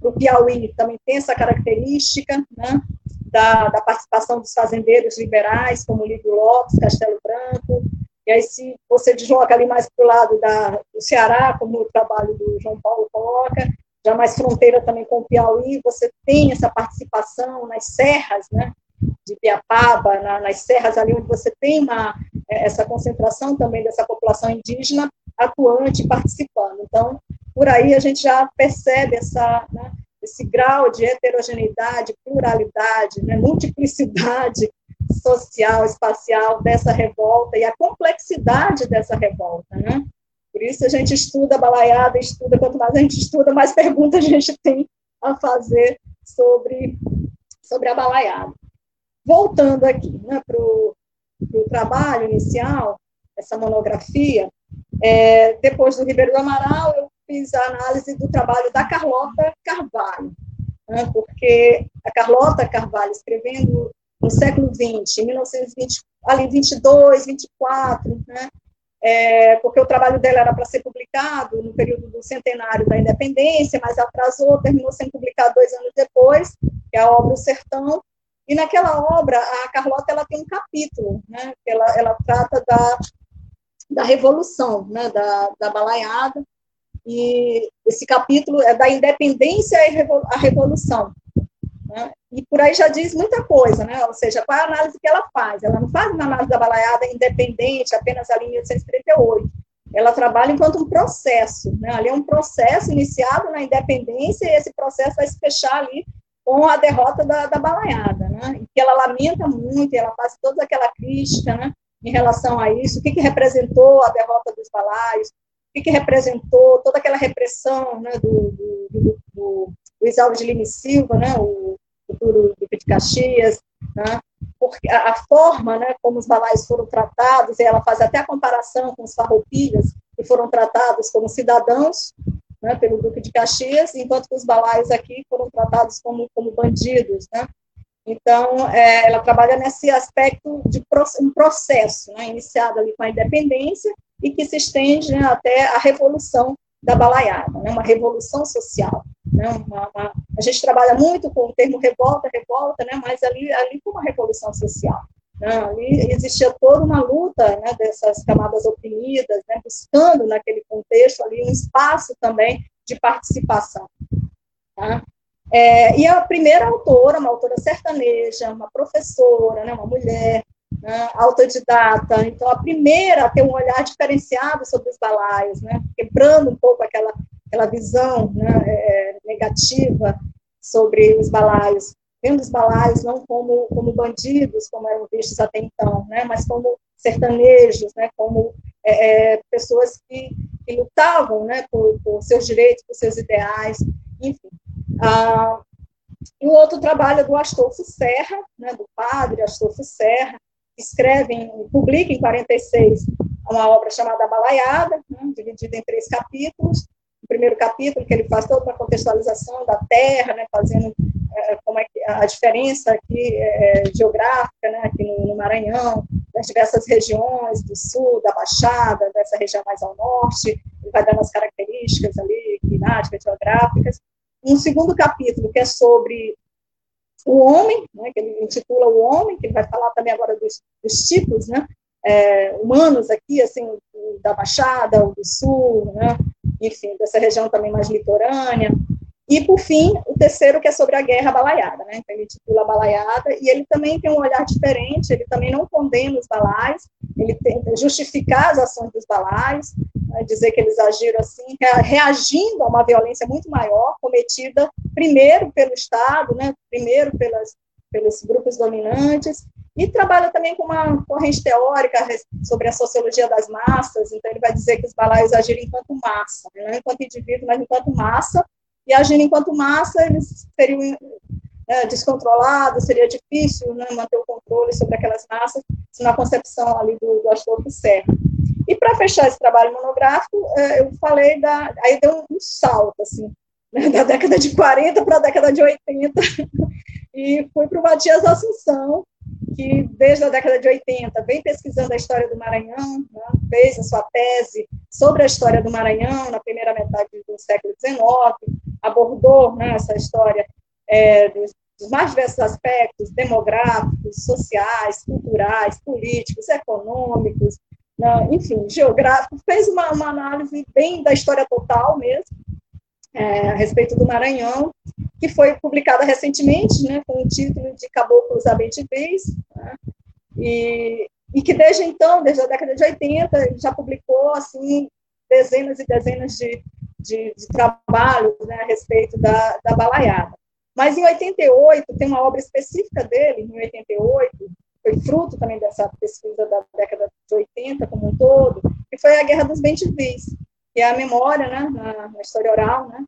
para o Piauí, também tem essa característica né? Da, da participação dos fazendeiros liberais, como Lídio Lopes, Castelo Branco, e aí se você desloca ali mais para o lado da, do Ceará, como o trabalho do João Paulo coloca, já mais fronteira também com o Piauí, você tem essa participação nas serras, né? de Piapaba, na, nas serras ali onde você tem uma, é, essa concentração também dessa população indígena atuante, participando. Então, por aí a gente já percebe essa, né, esse grau de heterogeneidade, pluralidade, né, multiplicidade social, espacial dessa revolta e a complexidade dessa revolta, né? Por isso a gente estuda balaiada, estuda, quanto mais a gente estuda, mais perguntas a gente tem a fazer sobre, sobre a balaiada. Voltando aqui né, para o trabalho inicial, essa monografia, é, depois do Ribeiro do Amaral, eu fiz a análise do trabalho da Carlota Carvalho, né, porque a Carlota Carvalho, escrevendo no século XX, em 1920, ali 22, 24, né, é, porque o trabalho dela era para ser publicado no período do centenário da independência, mas atrasou, terminou sendo publicado dois anos depois, que é a obra O Sertão, e naquela obra, a Carlota ela tem um capítulo, né, ela, ela trata da, da revolução, né, da, da balaiada, e esse capítulo é da independência à revolução. Né? E por aí já diz muita coisa, né? ou seja, qual é a análise que ela faz? Ela não faz uma análise da balaiada independente, apenas ali em 1838. Ela trabalha enquanto um processo. Né? Ali é um processo iniciado na independência e esse processo vai se fechar ali com a derrota da, da balaiada, né? que ela lamenta muito, ela faz toda aquela crítica né? em relação a isso, o que, que representou a derrota dos balaios, o que, representou toda aquela repressão né, do, do, do, do, do Isaldo de Lima Silva, né, o futuro Duque de Caxias, né, porque a, a, forma né, como os balaios foram tratados, e ela faz até a comparação com os farroupilhas, que foram tratados como cidadãos né, pelo Duque de Caxias, enquanto que os balaios aqui foram tratados como, como bandidos, né, então, é, ela trabalha nesse aspecto de um processo, né, iniciado ali com a independência e que se estende né, até a revolução da balaiada, né, uma revolução social. Né, uma, uma, a gente trabalha muito com o termo revolta, revolta, né, mas ali, ali com uma revolução social. Né, ali existia toda uma luta né, dessas camadas oprimidas, né, buscando naquele contexto ali um espaço também de participação. Tá? É, e a primeira autora, uma autora sertaneja, uma professora, né, uma mulher, né, autodidata, então a primeira a ter um olhar diferenciado sobre os balaios, né, quebrando um pouco aquela, aquela visão né, é, negativa sobre os balaios, vendo os balaios não como, como bandidos, como eram vistos até então, né, mas como sertanejos, né, como é, é pessoas que, que lutavam né, por, por seus direitos, por seus ideais, enfim. Ah, e o outro trabalho é do Astolfo Serra, né, do padre Astolfo Serra, escreve, publica em 46 uma obra chamada Balaiada, né, dividida em três capítulos. O primeiro capítulo, que ele faz toda uma contextualização da terra, né, fazendo é, como é a diferença aqui é, geográfica, né, aqui no, no, Maranhão, das diversas regiões do sul, da Baixada, dessa região mais ao norte, ele vai dando as características ali, climáticas, geográficas. Um segundo capítulo, que é sobre o homem, né, que ele intitula o homem, que ele vai falar também agora dos, dos tipos, né, é, humanos aqui, assim, da Baixada, do Sul, né, enfim, dessa região também mais litorânea, e, por fim, o terceiro, que é sobre a guerra balaiada, né? Então, ele titula Balaiada, e ele também tem um olhar diferente, ele também não condena os balais, ele tenta justificar as ações dos balais, né? dizer que eles agiram assim, reagindo a uma violência muito maior, cometida primeiro pelo Estado, né? primeiro pelas, pelos grupos dominantes, e trabalha também com uma corrente teórica sobre a sociologia das massas, então ele vai dizer que os balaios agiram enquanto massa, né? não enquanto indivíduo, mas enquanto massa, e agindo enquanto massa, eles seriam né, descontrolados, seria difícil né, manter o controle sobre aquelas massas, na concepção ali do, do Serra. E para fechar esse trabalho monográfico, é, eu falei da. Aí deu um salto, assim, né, da década de 40 para a década de 80, e fui para o Matias Assunção, que desde a década de 80 vem pesquisando a história do Maranhão, né, fez a sua tese sobre a história do Maranhão na primeira metade do século XIX, abordou né, essa história é, dos, dos, mais diversos aspectos demográficos, sociais, culturais, políticos, econômicos, né, enfim, geográficos, fez uma, uma, análise bem da história total mesmo, é, a respeito do Maranhão, que foi publicada recentemente, né, com o título de Caboclos Abentibês, né, e, e que desde então, desde a década de 80, já publicou, assim, dezenas e dezenas de, de, de trabalhos né, a respeito da, da balaiada. Mas em 88, tem uma obra específica dele, em 88, foi fruto também dessa pesquisa da década de 80 como um todo, que foi a Guerra dos Bentivis, que é a memória, né, na, na história oral, né,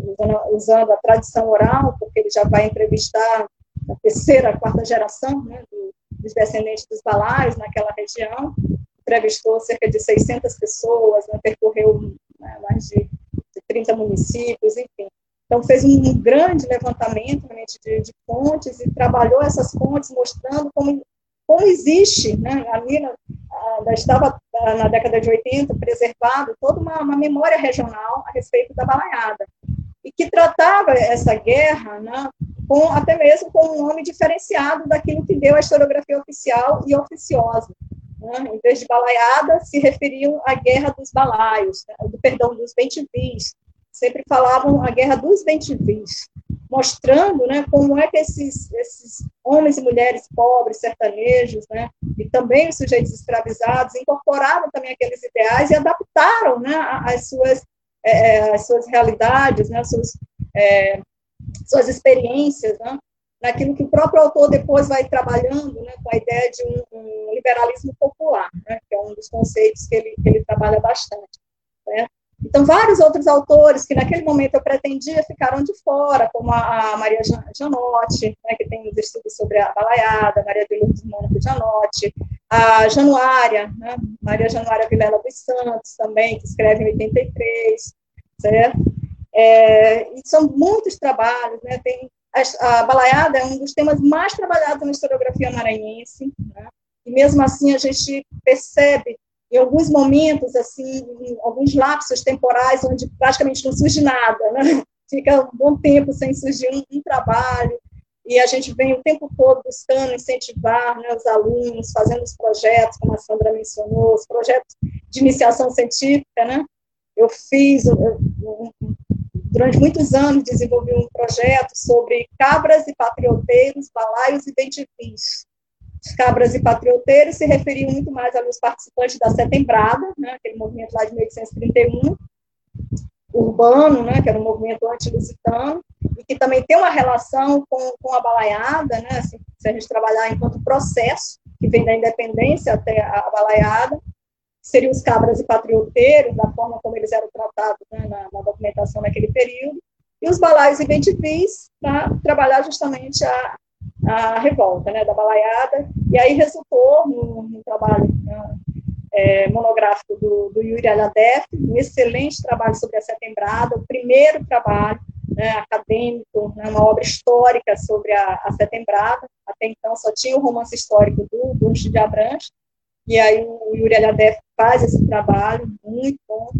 usando, usando, a tradição oral, porque ele já vai entrevistar a terceira, a quarta geração né, do, dos descendentes dos balaios naquela região, entrevistou cerca de 600 pessoas, né, percorreu né, mais de, de 30 municípios, enfim. Então, fez um grande levantamento realmente de, de fontes e trabalhou essas fontes, mostrando como, como existe, né, ali na, estava na década de 80 preservado toda uma, uma, memória regional a respeito da balaiada e que tratava essa guerra né, com até mesmo com um nome diferenciado daquilo que deu a historiografia oficial e oficiosa. Né? Em vez de balaiada, se referiam à guerra dos balaios, né? do perdão dos bentivis, sempre falavam a guerra dos bentivis, mostrando né, como é que esses, esses homens e mulheres pobres, sertanejos, né, e também os sujeitos escravizados, incorporaram também aqueles ideais e adaptaram né, as, suas, é, é, as suas realidades, né, as suas, é, suas experiências, né, naquilo que o próprio autor depois vai trabalhando né, com a ideia de um, um liberalismo popular, né, que é um dos conceitos que ele, que ele trabalha bastante. Né? Então, vários outros autores que naquele momento eu pretendia ficaram de fora, como a, Maria Janotti, né, que tem os estudos sobre a balaiada, Maria de Lourdes Mônaco Janotti, a Januária, né, Maria Januária Vilela dos Santos, também, que escreve em 83, certo? É, e são muitos trabalhos, né, tem, a, a, balaiada é um dos temas mais trabalhados na historiografia maranhense, né, e mesmo assim a gente percebe em alguns momentos, assim, alguns lapsos temporais, onde praticamente não surge nada, né? fica um bom tempo sem surgir um, um, trabalho, e a gente vem o tempo todo buscando incentivar né, os alunos, fazendo os projetos, como a Sandra mencionou, os projetos de iniciação científica, né? Eu fiz, eu, durante muitos anos, desenvolvi um projeto sobre cabras e patrioteiros, balaios e bentivis, os cabras e patrioteiros se referiam muito mais aos participantes da Setembrada, né, aquele movimento lá de 1831, urbano, né, que era um movimento anti-lusitano, e que também tem uma relação com, com a balaiada, né, assim, se a gente trabalhar enquanto processo, que vem da independência até a balaiada, seriam os cabras e patrioteiros, da forma como eles eram tratados né, na, na, documentação naquele período, e os balaios e bentivis para trabalhar justamente a, a revolta, né, da balaiada, e aí resultou num, trabalho né, é, monográfico do, do Yuri Aladef, um excelente trabalho sobre a setembrada, o primeiro trabalho né, acadêmico, né, uma obra histórica sobre a, a setembrada, até então só tinha o romance histórico do Busto de Abrantes, e aí o Yuri Aladef faz esse trabalho muito bom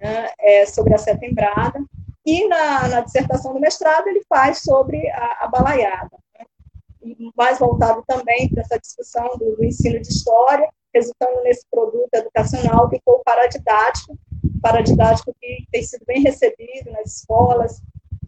né, é, sobre a setembrada, e na, na, dissertação do mestrado ele faz sobre a, a balaiada mais voltado também para essa discussão do, do, ensino de história, resultando nesse produto educacional que foi o paradidático, paradidático que tem sido bem recebido nas escolas.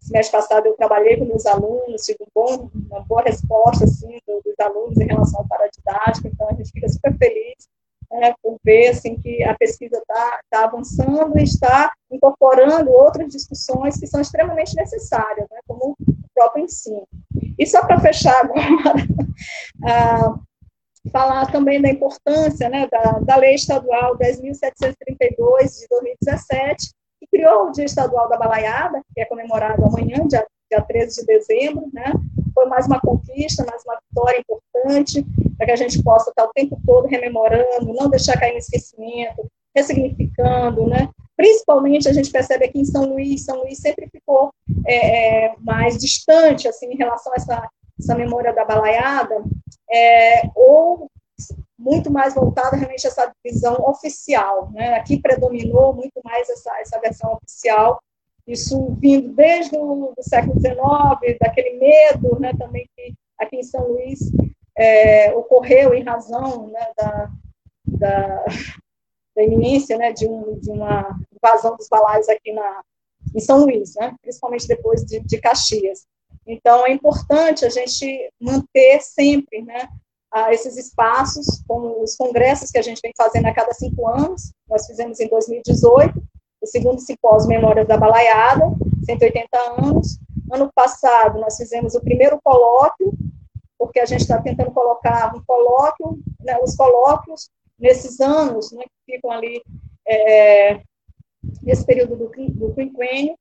No mês passado eu trabalhei com meus alunos, tive um bom, uma boa resposta assim, do, dos alunos em relação ao paradidático, então a gente fica super feliz né, por ver assim, que a pesquisa está tá avançando e está incorporando outras discussões que são extremamente necessárias, né, como o próprio ensino. E só para fechar agora, ah, falar também da importância né, da, da Lei Estadual 10.732 de 2017, que criou o Dia Estadual da Balaiada, que é comemorado amanhã, dia, dia 13 de dezembro, né, foi mais uma conquista, mais uma vitória importante, para que a gente possa estar o tempo todo rememorando, não deixar cair no esquecimento, ressignificando, né? Principalmente a gente percebe aqui em São Luís, São Luís sempre ficou é, é, mais distante, assim, em relação a essa, essa memória da balaiada, é, ou muito mais voltada realmente a essa visão oficial, né? Aqui predominou muito mais essa, essa versão oficial, isso vindo desde o do século XIX, daquele medo, né, também que aqui em São Luís é, ocorreu em razão né, da, da, da, iminência né, de, um, de uma invasão dos balaios aqui na, em São Luís, né, principalmente depois de, de Caxias. Então, é importante a gente manter sempre né, esses espaços, como os congressos que a gente vem fazendo a cada cinco anos, nós fizemos em 2018, o segundo simpósio Memórias da Balaiada, 180 anos. Ano passado, nós fizemos o primeiro colóquio, porque a gente está tentando colocar um colóquio, né, os colóquios nesses anos, né, que ficam ali é, nesse período do, do quinquênio.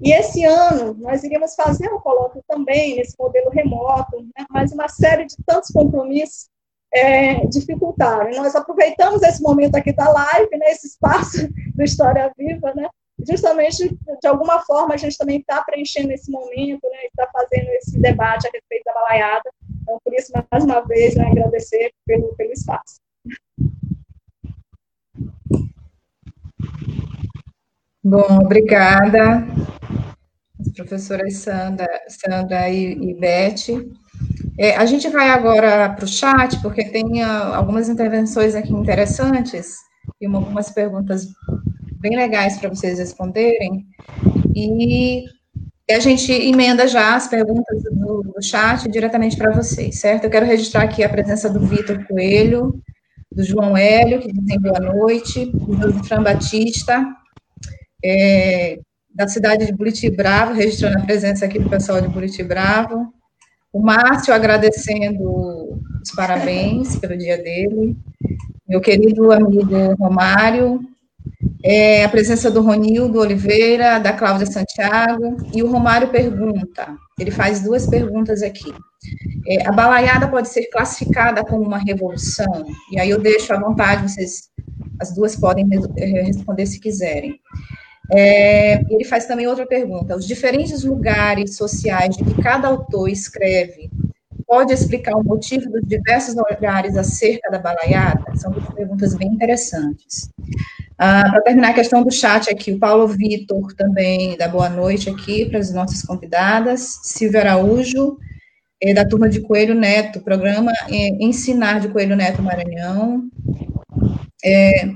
E esse ano nós iríamos fazer um colóquio também nesse modelo remoto, né, mas uma série de tantos compromissos é, dificultaram. E nós aproveitamos esse momento aqui da live, né, esse espaço do História Viva, né, justamente, de alguma forma, a gente também está preenchendo esse momento, né, está fazendo esse debate a respeito da balaiada. Então, por isso, mais uma vez, né, agradecer pelo, pelo espaço. Bom, obrigada, as professoras Sandra, Sandra e, e Beth. É, a gente vai agora para o chat, porque tem uh, algumas intervenções aqui interessantes e uma, algumas perguntas bem legais para vocês responderem. E a gente emenda já as perguntas do, do chat diretamente para vocês, certo? Eu quero registrar aqui a presença do Vitor Coelho, do João Hélio, que dizem boa noite, do Fran Batista, é, da cidade de Buriti Bravo, registrando a presença aqui do pessoal de Buriti Bravo, o Márcio agradecendo os parabéns pelo dia dele, meu querido amigo Romário, é, a presença do Ronildo Oliveira, da Cláudia Santiago, e o Romário pergunta, ele faz duas perguntas aqui. É, a balaiada pode ser classificada como uma revolução? E aí eu deixo à vontade, vocês, as duas podem responder se quiserem. É, ele faz também outra pergunta: os diferentes lugares sociais de que cada autor escreve pode explicar o motivo dos diversos olhares acerca da balaiada? São duas perguntas bem interessantes. Ah, para terminar a questão do chat aqui, o Paulo Vitor também dá boa noite aqui para as nossas convidadas, Silvia Araújo, é, da turma de Coelho Neto, programa é, Ensinar de Coelho Neto Maranhão. É,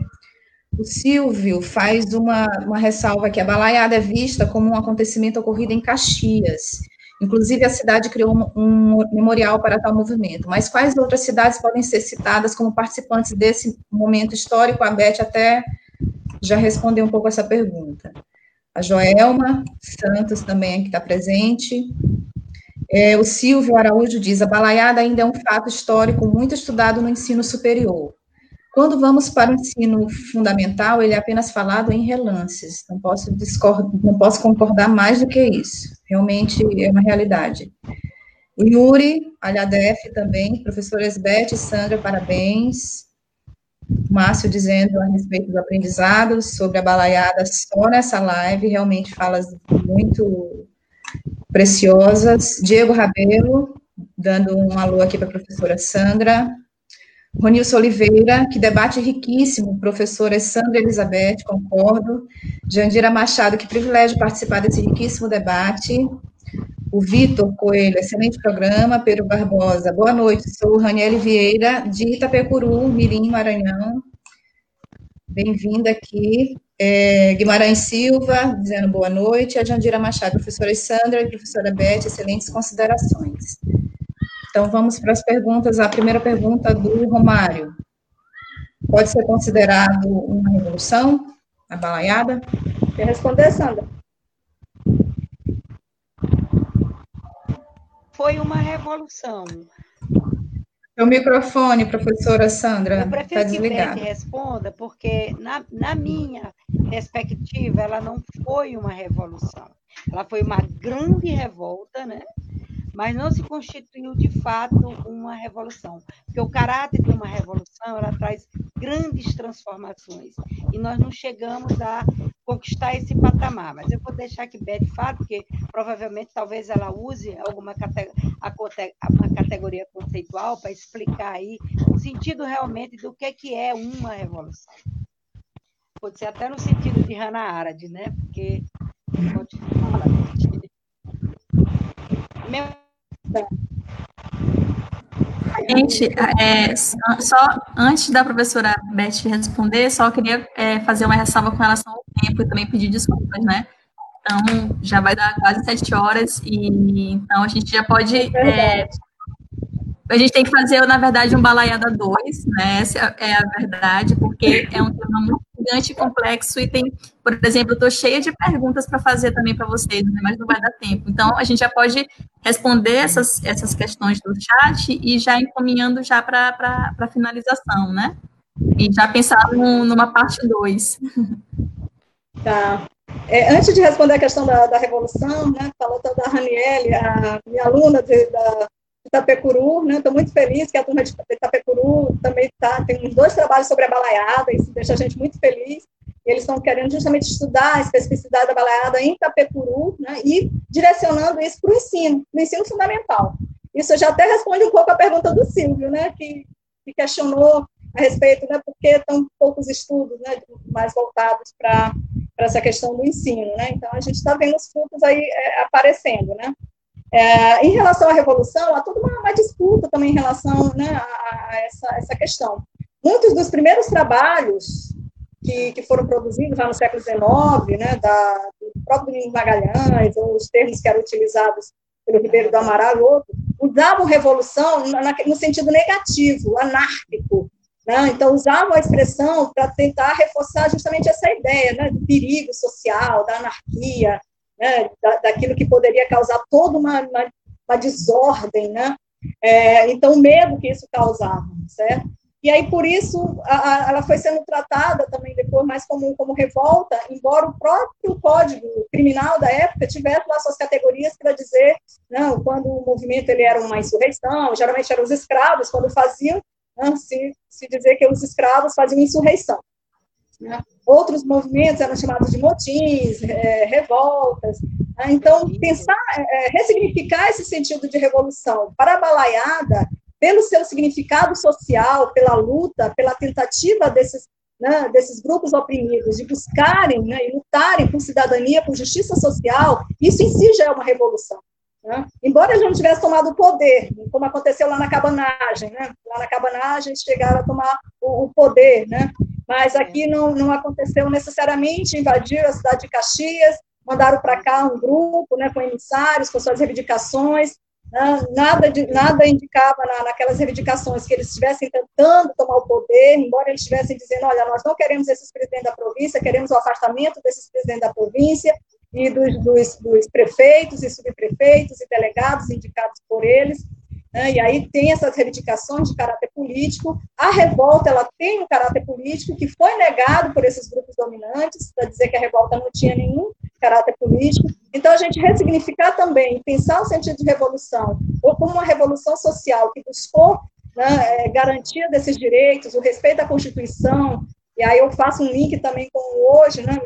o Silvio faz uma, uma ressalva que a balaiada é vista como um acontecimento ocorrido em Caxias. Inclusive, a cidade criou um, um, memorial para tal movimento. Mas quais outras cidades podem ser citadas como participantes desse momento histórico? A Beth até já respondeu um pouco essa pergunta. A Joelma Santos também aqui está presente. É, o Silvio Araújo diz: a balaiada ainda é um fato histórico muito estudado no ensino superior. Quando vamos para o ensino fundamental, ele é apenas falado em relances. Não posso, discordar, não posso concordar mais do que isso. Realmente é uma realidade. Yuri Alhadef também, professora Esbete, Sandra, parabéns. Márcio dizendo a respeito dos aprendizados sobre a balaiada só nessa live, realmente falas muito preciosas. Diego Rabelo, dando um alô aqui para a professora Sandra. Ronilson Oliveira, que debate riquíssimo, professora Sandra Elizabeth, concordo. Jandira Machado, que privilégio participar desse riquíssimo debate. O Vitor Coelho, excelente programa. Pedro Barbosa, boa noite. Sou Raniele Vieira, de Itapecuru, Mirim, Maranhão. Bem-vinda aqui. É, Guimarães Silva, dizendo boa noite. A Jandira Machado, professora Sandra e professora Beth, excelentes considerações. Então, vamos para as perguntas. A primeira pergunta do Romário. Pode ser considerado uma revolução, a balaiada? Quer responder, Sandra? Foi uma revolução. O microfone, professora Sandra, está desligado. Que responda, porque na, na minha perspectiva, ela não foi uma revolução. Ela foi uma grande revolta, né? Mas não se constituiu de fato uma revolução, porque o caráter de uma revolução ela traz grandes transformações e nós não chegamos a conquistar esse patamar. Mas eu vou deixar que Beth fale, porque provavelmente talvez ela use alguma uma categoria conceitual para explicar aí o sentido realmente do que, que é uma revolução. Pode ser até no sentido de Hannah Arendt, né? Porque pode falar. Gente, é, só antes da professora Beth responder, só queria é, fazer uma ressalva com relação ao tempo e também pedir desculpas, né? Então, já vai dar quase sete horas e então a gente já pode. É, a gente tem que fazer, na verdade, um balaiada 2, né? Essa é a verdade, porque é um tema muito gigante e complexo e tem, por exemplo, eu estou cheia de perguntas para fazer também para vocês, né, mas não vai dar tempo. Então, a gente já pode responder essas, essas questões do chat e já encaminhando já para a finalização, né? E já pensar no, numa parte 2. Tá. É, antes de responder a questão da, da Revolução, né, falou da Raniele, a minha aluna de, da Itapecuru, né, estou muito feliz que a turma de Itapecuru também tá, tem uns dois trabalhos sobre a balaiada, isso deixa a gente muito feliz, eles estão querendo justamente estudar a especificidade da balaiada em Itapecuru, né, e direcionando isso para o ensino, no ensino fundamental. Isso já até responde um pouco a pergunta do Silvio, né, que, que questionou a respeito, né, por que tão poucos estudos né, mais voltados para essa questão do ensino. Né? Então, a gente está vendo os frutos aí é, aparecendo. Né? É, em relação à revolução, há toda uma, uma disputa também em relação né, a, a essa, essa questão. Muitos dos primeiros trabalhos que, que, foram produzidos lá no século XIX, né, da, do próprio Domingos Magalhães, os termos que eram utilizados pelo Ribeiro do Amaral e outros, usavam revolução no sentido negativo, anárquico, né? Então, usavam a expressão para tentar reforçar justamente essa ideia né, do perigo social, da anarquia, né, da, daquilo que poderia causar toda uma, uma, uma desordem. Né? É, então, o medo que isso causava, certo? E aí, por isso, a, a, ela foi sendo tratada também depois mais como, como revolta, embora o próprio código criminal da época tivesse lá suas categorias para dizer, não, quando o movimento ele era uma insurreição, geralmente eram os escravos, quando faziam, né, se, se dizer que os escravos faziam insurreição. Né? Outros movimentos eram chamados de motins, é, revoltas. Né? Então, pensar, é, é, ressignificar esse sentido de revolução para a balaiada, pelo seu significado social, pela luta, pela tentativa desses, né, desses grupos oprimidos de buscarem né, e lutarem por cidadania, por justiça social, isso em si já é uma revolução. Né? Embora eles não tivessem tomado o poder, como aconteceu lá na cabanagem, né? lá na cabanagem eles chegaram a tomar o, o poder, né? mas aqui não, não aconteceu necessariamente, invadiram a cidade de Caxias, mandaram para cá um grupo né, com emissários, com suas reivindicações, né? nada, de, nada indicava na, naquelas reivindicações que eles estivessem tentando tomar o poder, embora eles estivessem dizendo, olha, nós não queremos esses presidentes da província, queremos o afastamento desses presidentes da província, e dos, dos, dos prefeitos e subprefeitos e delegados indicados por eles, né, e aí tem essas reivindicações de caráter político. A revolta ela tem um caráter político que foi negado por esses grupos dominantes, para dizer que a revolta não tinha nenhum caráter político. Então, a gente ressignificar também, pensar o sentido de revolução, ou como uma revolução social que buscou né, é, garantia desses direitos, o respeito à Constituição, e aí eu faço um link também com hoje, né,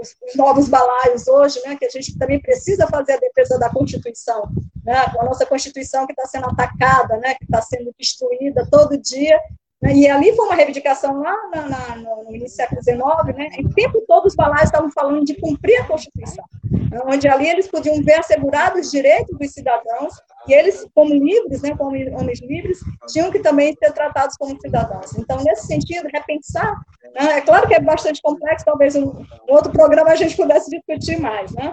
os, os, novos balaios hoje, né, que a gente também precisa fazer a defesa da Constituição, né, a nossa Constituição que está sendo atacada, né, que está sendo destruída todo dia, né, e ali foi uma reivindicação lá na, na, no início do século XIX, né, e o tempo todo os balaios estavam falando de cumprir a Constituição, né, onde ali eles podiam ver assegurados os direitos dos cidadãos, e eles, como livres, né, como homens livres, tinham que também ser tratados como cidadãos. Então, nesse sentido, repensar, né, é claro que é bastante complexo, talvez um outro programa a gente pudesse discutir mais, né?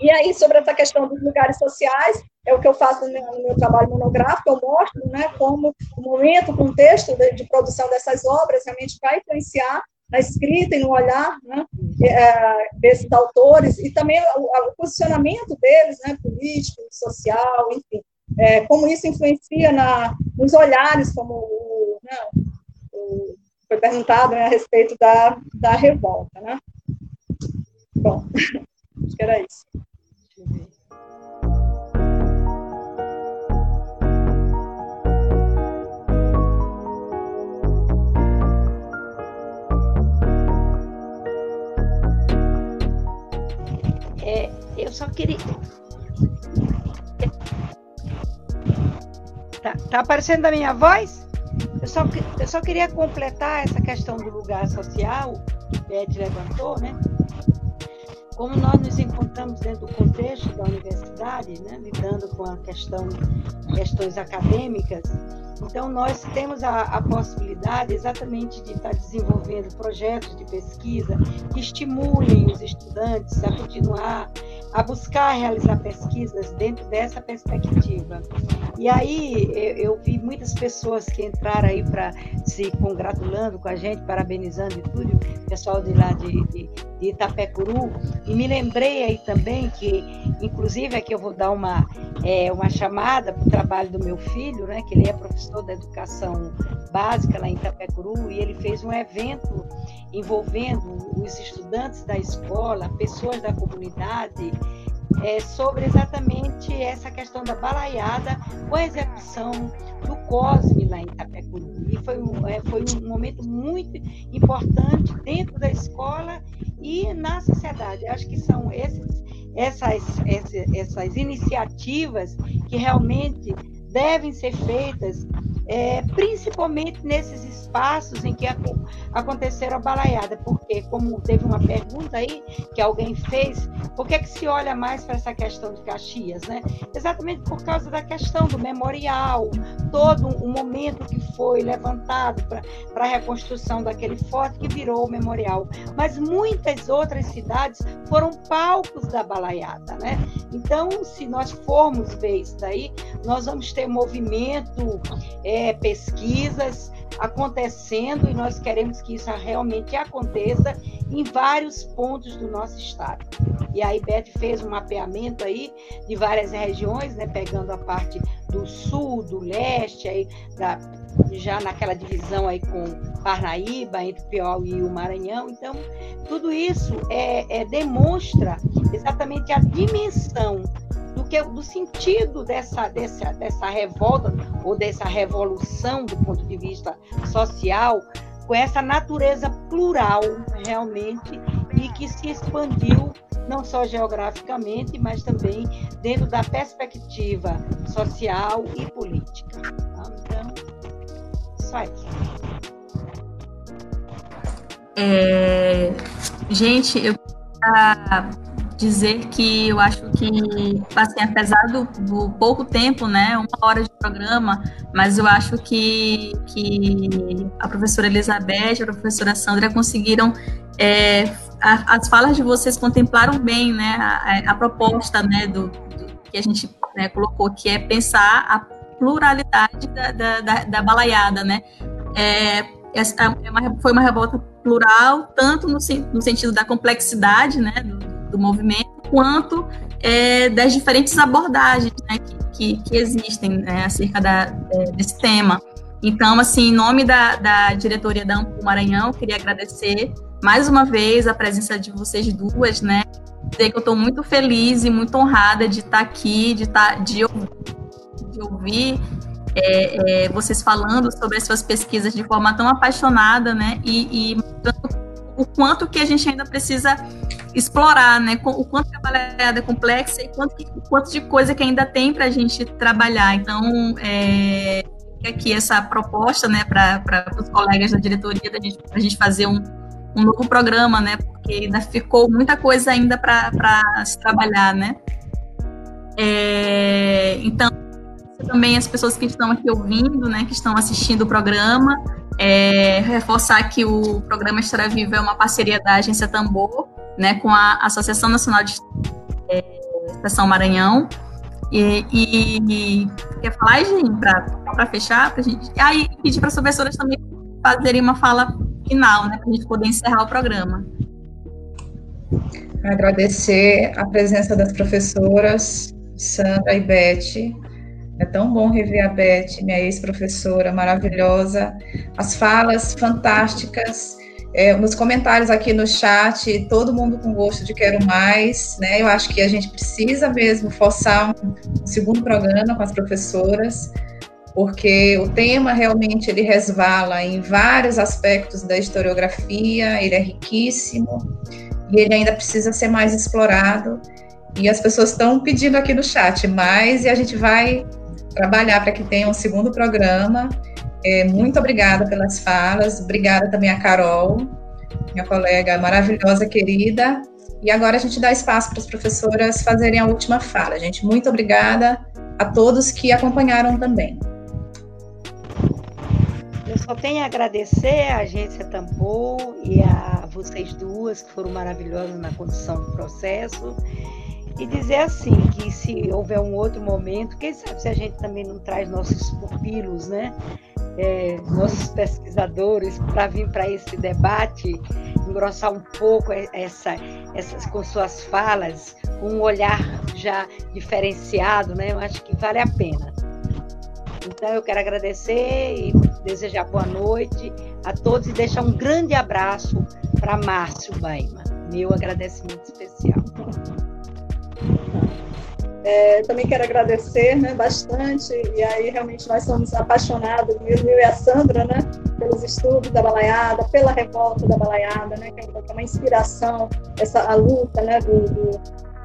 E aí, sobre essa questão dos lugares sociais, é o que eu faço no meu, no meu trabalho monográfico, eu mostro né, como o momento, o contexto de, de produção dessas obras realmente vai influenciar na escrita e no olhar né, é, desses autores, e também o, o, posicionamento deles, né, político, social, enfim, é, como isso influencia na, nos olhares, como o, né, o, foi perguntado né, a respeito da, da revolta. Né? Bom, acho que era isso. Só queria. Tá, tá aparecendo a minha voz? Eu só, eu só queria completar essa questão do lugar social Beth levantou, né? Como nós nos encontramos dentro do contexto da universidade, né, lidando com a questão, questões acadêmicas, então, nós temos a, a, possibilidade exatamente de estar desenvolvendo projetos de pesquisa que estimulem os estudantes a continuar a buscar realizar pesquisas dentro dessa perspectiva. E aí eu, eu vi muitas pessoas que entraram aí para se congratulando com a gente, parabenizando e tudo, pessoal de lá de, de, de Itapecuru, e me lembrei aí também que, inclusive aqui eu vou dar uma, é, uma chamada para o trabalho do meu filho, né, que ele é professor da educação básica lá em Itapecuru, e ele fez um evento envolvendo os estudantes da escola, pessoas da comunidade, é, sobre exatamente essa questão da balaiada com a execução do COSME lá em Itapecuru. E foi um, é, foi um momento muito importante dentro da escola e na sociedade. Acho que são esses, essas, essas, essas iniciativas que realmente devem ser feitas é, principalmente nesses espaços em que aconteceram a balaiada, porque, como teve uma pergunta aí que alguém fez, por que, que se olha mais para essa questão de Caxias, né? Exatamente por causa da questão do memorial, todo o momento que foi levantado para a reconstrução daquele forte que virou o memorial. Mas muitas outras cidades foram palcos da balaiada, né? Então, se nós formos ver isso daí, nós vamos ter movimento. É, é, pesquisas acontecendo e nós queremos que isso realmente aconteça em vários pontos do nosso estado. E aí Beth fez um mapeamento aí de várias regiões, né, pegando a parte do sul, do leste, aí da, já naquela divisão aí com Parnaíba, entre Piauí e o Maranhão. Então, tudo isso é, é demonstra exatamente a dimensão do que do sentido dessa, dessa, dessa revolta ou dessa revolução do ponto de vista social, com essa natureza plural realmente e que se expandiu não só geograficamente, mas também dentro da perspectiva social e política. Então, só isso. É, gente, eu dizer que eu acho que, assim, apesar do, do, pouco tempo, né, uma hora de programa, mas eu acho que, que a professora Elizabeth, a professora Sandra conseguiram, é, a, as falas de vocês contemplaram bem, né, a, a proposta, né, do, do, que a gente né, colocou, que é pensar a pluralidade da, da, da, da balaiada, né, é, essa é uma, foi uma revolta plural, tanto no, no sentido da complexidade, né, do, do movimento, quanto é, das diferentes abordagens né, que, que, que, existem né, acerca da, é, desse tema. Então, assim, em nome da, da diretoria da Ampul Maranhão, queria agradecer mais uma vez a presença de vocês duas, né? Dizer que eu estou muito feliz e muito honrada de estar aqui, de, estar, de ouvir, de ouvir é, é, vocês falando sobre as suas pesquisas de forma tão apaixonada, né? E, e o quanto que a gente ainda precisa explorar, né? O quanto que a baleada é complexa e quanto, que, quanto de coisa que ainda tem para a gente trabalhar. Então, é, aqui essa proposta, né, para os colegas da diretoria, da gente, a gente fazer um, um novo programa, né? Porque ainda ficou muita coisa ainda para se trabalhar, né? É, então, também as pessoas que estão aqui ouvindo, né, que estão assistindo o programa, é, reforçar que o programa História Viva é uma parceria da Agência Tambor, né, com a Associação Nacional de é, Expressão Maranhão. E, e, quer falar, gente, para fechar? Pra gente, aí pedir para as professoras também fazerem uma fala final, né, para a gente poder encerrar o programa. Agradecer a presença das professoras Sandra e Beth, é tão bom rever a Beth, minha ex-professora maravilhosa, as falas fantásticas, é, nos comentários aqui no chat, todo mundo com gosto de quero mais, né? Eu acho que a gente precisa mesmo forçar um, segundo programa com as professoras, porque o tema realmente ele resvala em vários aspectos da historiografia, ele é riquíssimo e ele ainda precisa ser mais explorado. E as pessoas estão pedindo aqui no chat mais e a gente vai trabalhar para que tenha um segundo programa. É, muito obrigada pelas falas, obrigada também a Carol, minha colega maravilhosa, querida. E agora a gente dá espaço para as professoras fazerem a última fala. Gente, muito obrigada a todos que acompanharam também. Eu só tenho a agradecer à agência Tambor e a vocês duas que foram maravilhosas na condução do processo E dizer assim, que se houver um outro momento, quem sabe se a gente também não traz nossos pupilos, né? É, nossos pesquisadores para vir para esse debate, engrossar um pouco essa, essas com suas falas, um olhar já diferenciado, né? Eu acho que vale a pena. Então eu quero agradecer e desejar boa noite a todos e deixar um grande abraço para Márcio Baima. Meu agradecimento especial. É, também quero agradecer né, bastante, e aí realmente nós somos apaixonados, mesmo eu e a Sandra, né, pelos estudos da balaiada, pela revolta da balaiada, né, que é uma inspiração, essa a luta né, do, do,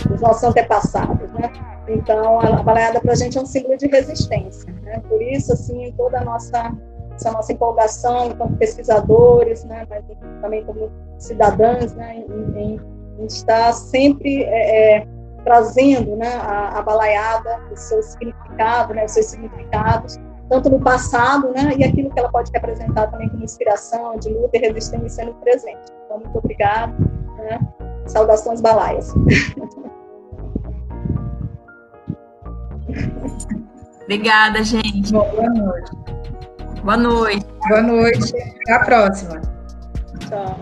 dos nossos antepassados. Né. Então, a, a balaiada para a gente é um símbolo de resistência. Né, por isso, assim, toda a nossa, essa nossa empolgação como pesquisadores, né, mas também como cidadãs, né, em, em, em estar sempre. É, é, trazendo né, a, a balaiada, o seu significado, né, os seus significados, tanto no passado, né, e aquilo que ela pode representar também como inspiração de luta e resistência no presente. Então, muito obrigada. Né? Saudações balaias. Obrigada, gente. Boa noite. Boa noite. Boa noite. Até a próxima. Tchau.